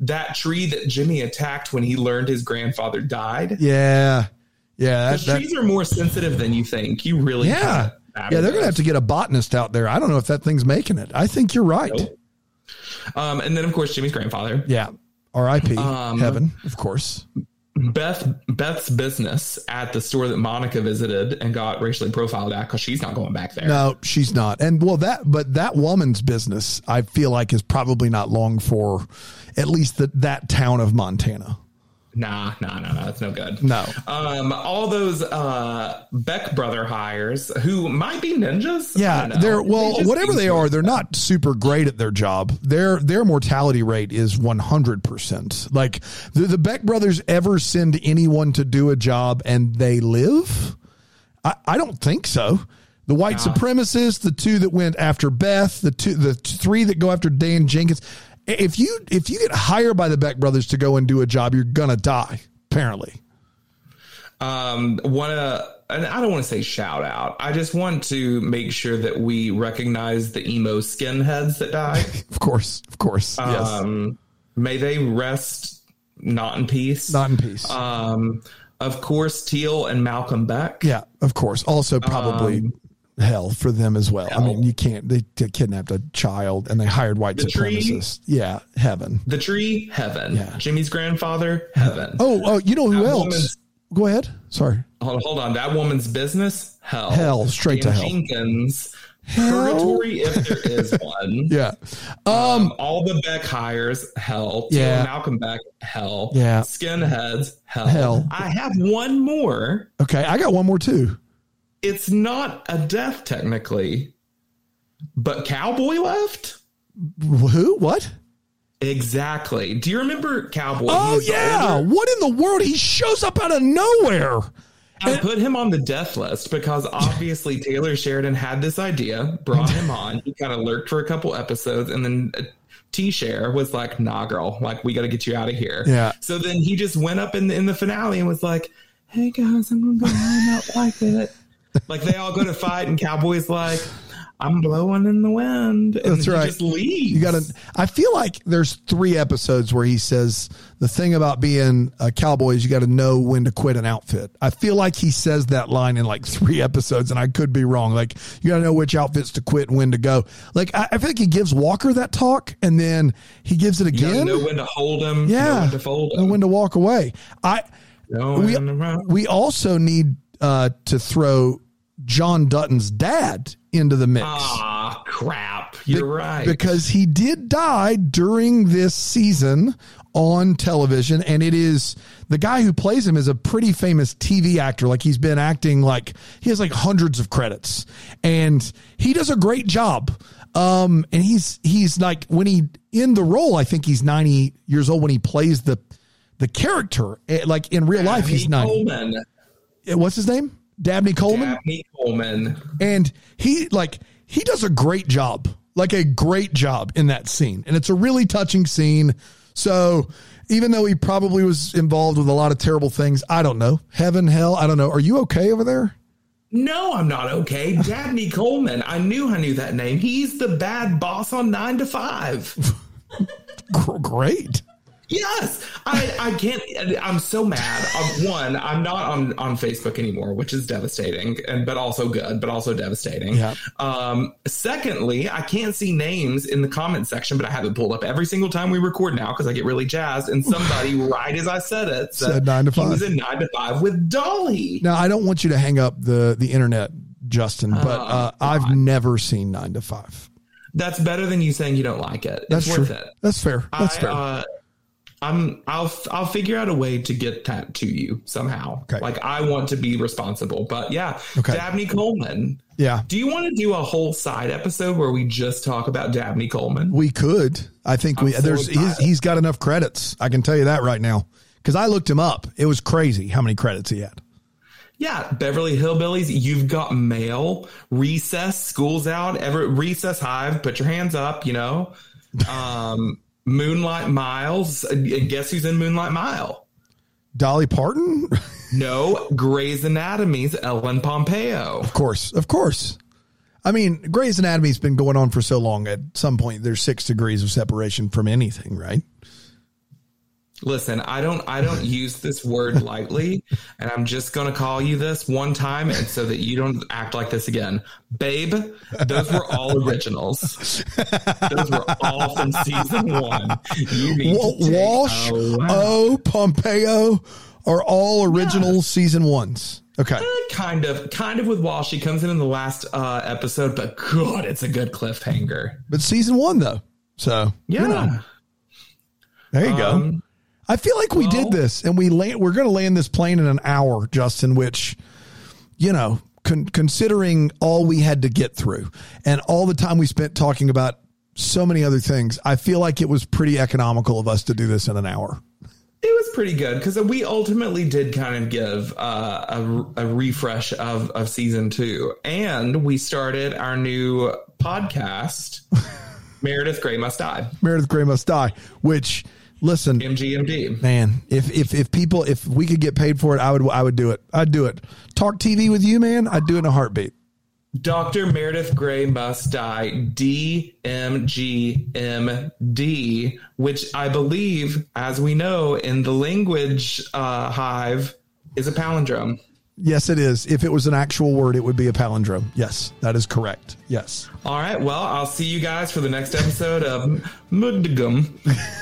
[SPEAKER 2] that tree that Jimmy attacked when he learned his grandfather died.
[SPEAKER 3] Yeah. Yeah. That, that,
[SPEAKER 2] trees are more sensitive than you think. You really
[SPEAKER 3] yeah. Yeah. They're going to have to get a botanist out there. I don't know if that thing's making it. I think you're right.
[SPEAKER 2] Nope. Um, and then of course Jimmy's grandfather,
[SPEAKER 3] Yeah. R.I.P.
[SPEAKER 2] Um,
[SPEAKER 3] Heaven, of course.
[SPEAKER 2] Beth Beth's business at the store that Monica visited and got racially profiled at because she's not going back there.
[SPEAKER 3] No, she's not. And well, that but that woman's business, I feel like, is probably not long for at least the, that town of Montana.
[SPEAKER 2] Nah, nah, nah, nah. That's no good.
[SPEAKER 3] No.
[SPEAKER 2] Um, all those uh Beck brother hires who might be ninjas.
[SPEAKER 3] Yeah, they're well,
[SPEAKER 2] just
[SPEAKER 3] whatever they are, they're not super great at their job. Their their mortality rate is one hundred percent. Like the, the Beck brothers ever send anyone to do a job and they live? I, I don't think so. The white supremacists, the two that went after Beth, the two the three that go after Dan Jenkins. If you if you get hired by the Beck brothers to go and do a job, you're gonna die. Apparently,
[SPEAKER 2] Um, want to, and I don't want to say shout out. I just want to make sure that we recognize the emo skinheads that die. <laughs>
[SPEAKER 3] of course, of course, yes,
[SPEAKER 2] Um, may they rest not in peace.
[SPEAKER 3] not in peace.
[SPEAKER 2] Um, of course, Teal and Malcolm Beck.
[SPEAKER 3] Yeah, of course. Also, probably
[SPEAKER 2] Um,
[SPEAKER 3] hell for them as well. I mean, you can't. They, they kidnapped a child and they hired white
[SPEAKER 2] The tree.
[SPEAKER 3] supremacists. Yeah, heaven.
[SPEAKER 2] The tree, heaven.
[SPEAKER 3] Yeah.
[SPEAKER 2] Jimmy's grandfather, heaven.
[SPEAKER 3] Oh, oh, you know who
[SPEAKER 2] That
[SPEAKER 3] else? Go ahead. Sorry.
[SPEAKER 2] Hold, hold on. That woman's business, hell.
[SPEAKER 3] Hell, straight to
[SPEAKER 2] Dan
[SPEAKER 3] hell.
[SPEAKER 2] Jenkins,
[SPEAKER 3] Hell?
[SPEAKER 2] purgatory if there is <laughs> one.
[SPEAKER 3] Yeah.
[SPEAKER 2] Um, all the Beck hires, hell.
[SPEAKER 3] Yeah.
[SPEAKER 2] Malcolm Beck, hell.
[SPEAKER 3] Yeah.
[SPEAKER 2] Skinheads, hell.
[SPEAKER 3] Hell.
[SPEAKER 2] I have one more.
[SPEAKER 3] Okay, I got one more too.
[SPEAKER 2] It's not a death technically, but Cowboy left.
[SPEAKER 3] Who? What?
[SPEAKER 2] Exactly. Do you remember Cowboy?
[SPEAKER 3] Oh yeah.
[SPEAKER 2] older-
[SPEAKER 3] What in the world? He shows up out of nowhere.
[SPEAKER 2] I put him on the death list because obviously Taylor Sheridan had this idea, brought him on. He kind of lurked for a couple episodes, and then uh, T Share was like, "Nah, girl, like we got to get you out of here."
[SPEAKER 3] Yeah.
[SPEAKER 2] So then he just went up in the, in the finale and was like, "Hey guys, I'm gonna go home out like it." Like they all go to fight, and Cowboy's like, "I'm blowing in the wind." And
[SPEAKER 3] That's
[SPEAKER 2] he
[SPEAKER 3] right.
[SPEAKER 2] Just leaves.
[SPEAKER 3] You got to. I feel like there's three episodes where he says the thing about being a cowboy is you got to know when to quit an outfit. I feel like he says that line in like three <laughs> episodes, and I could be wrong. Like you got to know which outfits to quit and when to go. Like I, I feel like he gives Walker that talk, and then he gives it
[SPEAKER 2] You
[SPEAKER 3] again.
[SPEAKER 2] know when to hold him. know
[SPEAKER 3] yeah,
[SPEAKER 2] when to fold
[SPEAKER 3] know
[SPEAKER 2] him.
[SPEAKER 3] when to walk away. I
[SPEAKER 2] know
[SPEAKER 3] we we also need uh, to throw John Dutton's dad into the mix.
[SPEAKER 2] Ah, crap. You're right.
[SPEAKER 3] because he did die during this season on television and it is the guy who plays him is a pretty famous TV actor like he's been acting like he has like hundreds of credits and he does a great job um and he's he's like when he in the role I think he's 90 years old when he plays the the character like in real life he's
[SPEAKER 2] Dabney
[SPEAKER 3] 90
[SPEAKER 2] Coleman.
[SPEAKER 3] What's his name Dabney Coleman
[SPEAKER 2] Dabney Coleman.
[SPEAKER 3] and he like he does a great job like a great job in that scene and it's a really touching scene so even though he probably was involved with a lot of terrible things i don't know heaven hell i don't know are you okay over there
[SPEAKER 2] No, I'm not okay. Dabney <laughs> Coleman. I knew I knew that name. He's the bad boss on Nine to Five. <laughs>
[SPEAKER 3] Great
[SPEAKER 2] Yes, I, I can't. I'm so mad. Um, one, I'm not on, on Facebook anymore, which is devastating, and but also good, but also devastating.
[SPEAKER 3] Yeah.
[SPEAKER 2] Um, secondly, I can't see names in the comment section, but I have it pulled up every single time we record now because I get really jazzed. And somebody, <laughs> right as I said it,
[SPEAKER 3] Said nine to five.
[SPEAKER 2] He was in nine to five with Dolly.
[SPEAKER 3] now i don't want you to hang up the the internet justin but
[SPEAKER 2] Oh,
[SPEAKER 3] uh, i've never seen nine to five
[SPEAKER 2] That's better than you saying you don't like it.
[SPEAKER 3] that's
[SPEAKER 2] it's
[SPEAKER 3] true
[SPEAKER 2] worth it.
[SPEAKER 3] that's fair that's
[SPEAKER 2] I,
[SPEAKER 3] fair
[SPEAKER 2] Uh, I'm. I'll. I'll figure out a way to get that to you somehow.
[SPEAKER 3] Okay.
[SPEAKER 2] Like I want to be responsible, but yeah.
[SPEAKER 3] Okay.
[SPEAKER 2] Dabney Coleman.
[SPEAKER 3] yeah
[SPEAKER 2] Do you want to do a whole side episode where we just talk about Dabney Coleman?
[SPEAKER 3] we could i think we
[SPEAKER 2] I'm so
[SPEAKER 3] there's he's, he's got enough credits i can tell you that right now because I looked him up. It was crazy how many credits he had.
[SPEAKER 2] Yeah, Beverly Hillbillies, you've got mail, recess, school's out, ever recess hive, put your hands up, you know. <laughs> Um, Moonlight Miles, uh, guess who's in Moonlight Mile?
[SPEAKER 3] Dolly Parton?
[SPEAKER 2] No, Grey's Anatomy's Ellen Pompeo.
[SPEAKER 3] of course, of course. I mean, Grey's Anatomy's been going on for so long. At some point, there's six degrees of separation from anything, right?
[SPEAKER 2] Listen, I don't I don't use this word lightly, and I'm just gonna call you this one time and so that you don't act like this again. Babe, those were all <laughs> originals. Those were all from season one. You need
[SPEAKER 3] Wa-
[SPEAKER 2] to take
[SPEAKER 3] Walsh,
[SPEAKER 2] lap.
[SPEAKER 3] O, Pompeo are all original season ones. Okay.
[SPEAKER 2] Eh, kind of kind of with Walsh. She comes in in the last uh, episode, but God, it's a good cliffhanger.
[SPEAKER 3] But season one, though. So,
[SPEAKER 2] Yeah.
[SPEAKER 3] you know, there you go. I feel like we
[SPEAKER 2] well-
[SPEAKER 3] did this and we land, we're going to land this plane in an hour, Justin, which, you know, con- considering all we had to get through and all the time we spent talking about so many other things, I feel like it was pretty economical of us to do this in an hour.
[SPEAKER 2] It was pretty good because we ultimately did kind of give uh, a, a refresh of, of season two. And we started our new podcast, <laughs> Meredith Grey Must Die,
[SPEAKER 3] Meredith Grey Must Die, which, listen,
[SPEAKER 2] MGMD.
[SPEAKER 3] man, if, if, if people, if we could get paid for it, I would, I would do it. I'd do it. Talk TV with you, man. I'd do it in a heartbeat.
[SPEAKER 2] Dr. Meredith Grey Must Die, DMGMD, which I believe, as we know in the language uh, hive, is a palindrome.
[SPEAKER 3] Yes, it is. If it was an actual word, it would be a palindrome. Yes, that is correct. Yes.
[SPEAKER 2] All right. Well, I'll see you guys for the next episode of Mudgum.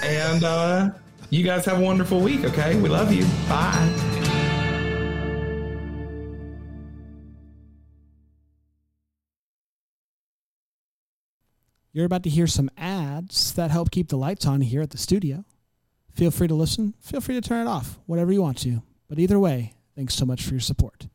[SPEAKER 2] And uh, you guys have a wonderful week, okay? We love you. Bye.
[SPEAKER 1] You're about to hear some ads that help keep the lights on here at the studio. Feel free to listen, feel free to turn it off, whatever you want to. But either way, thanks so much for your support.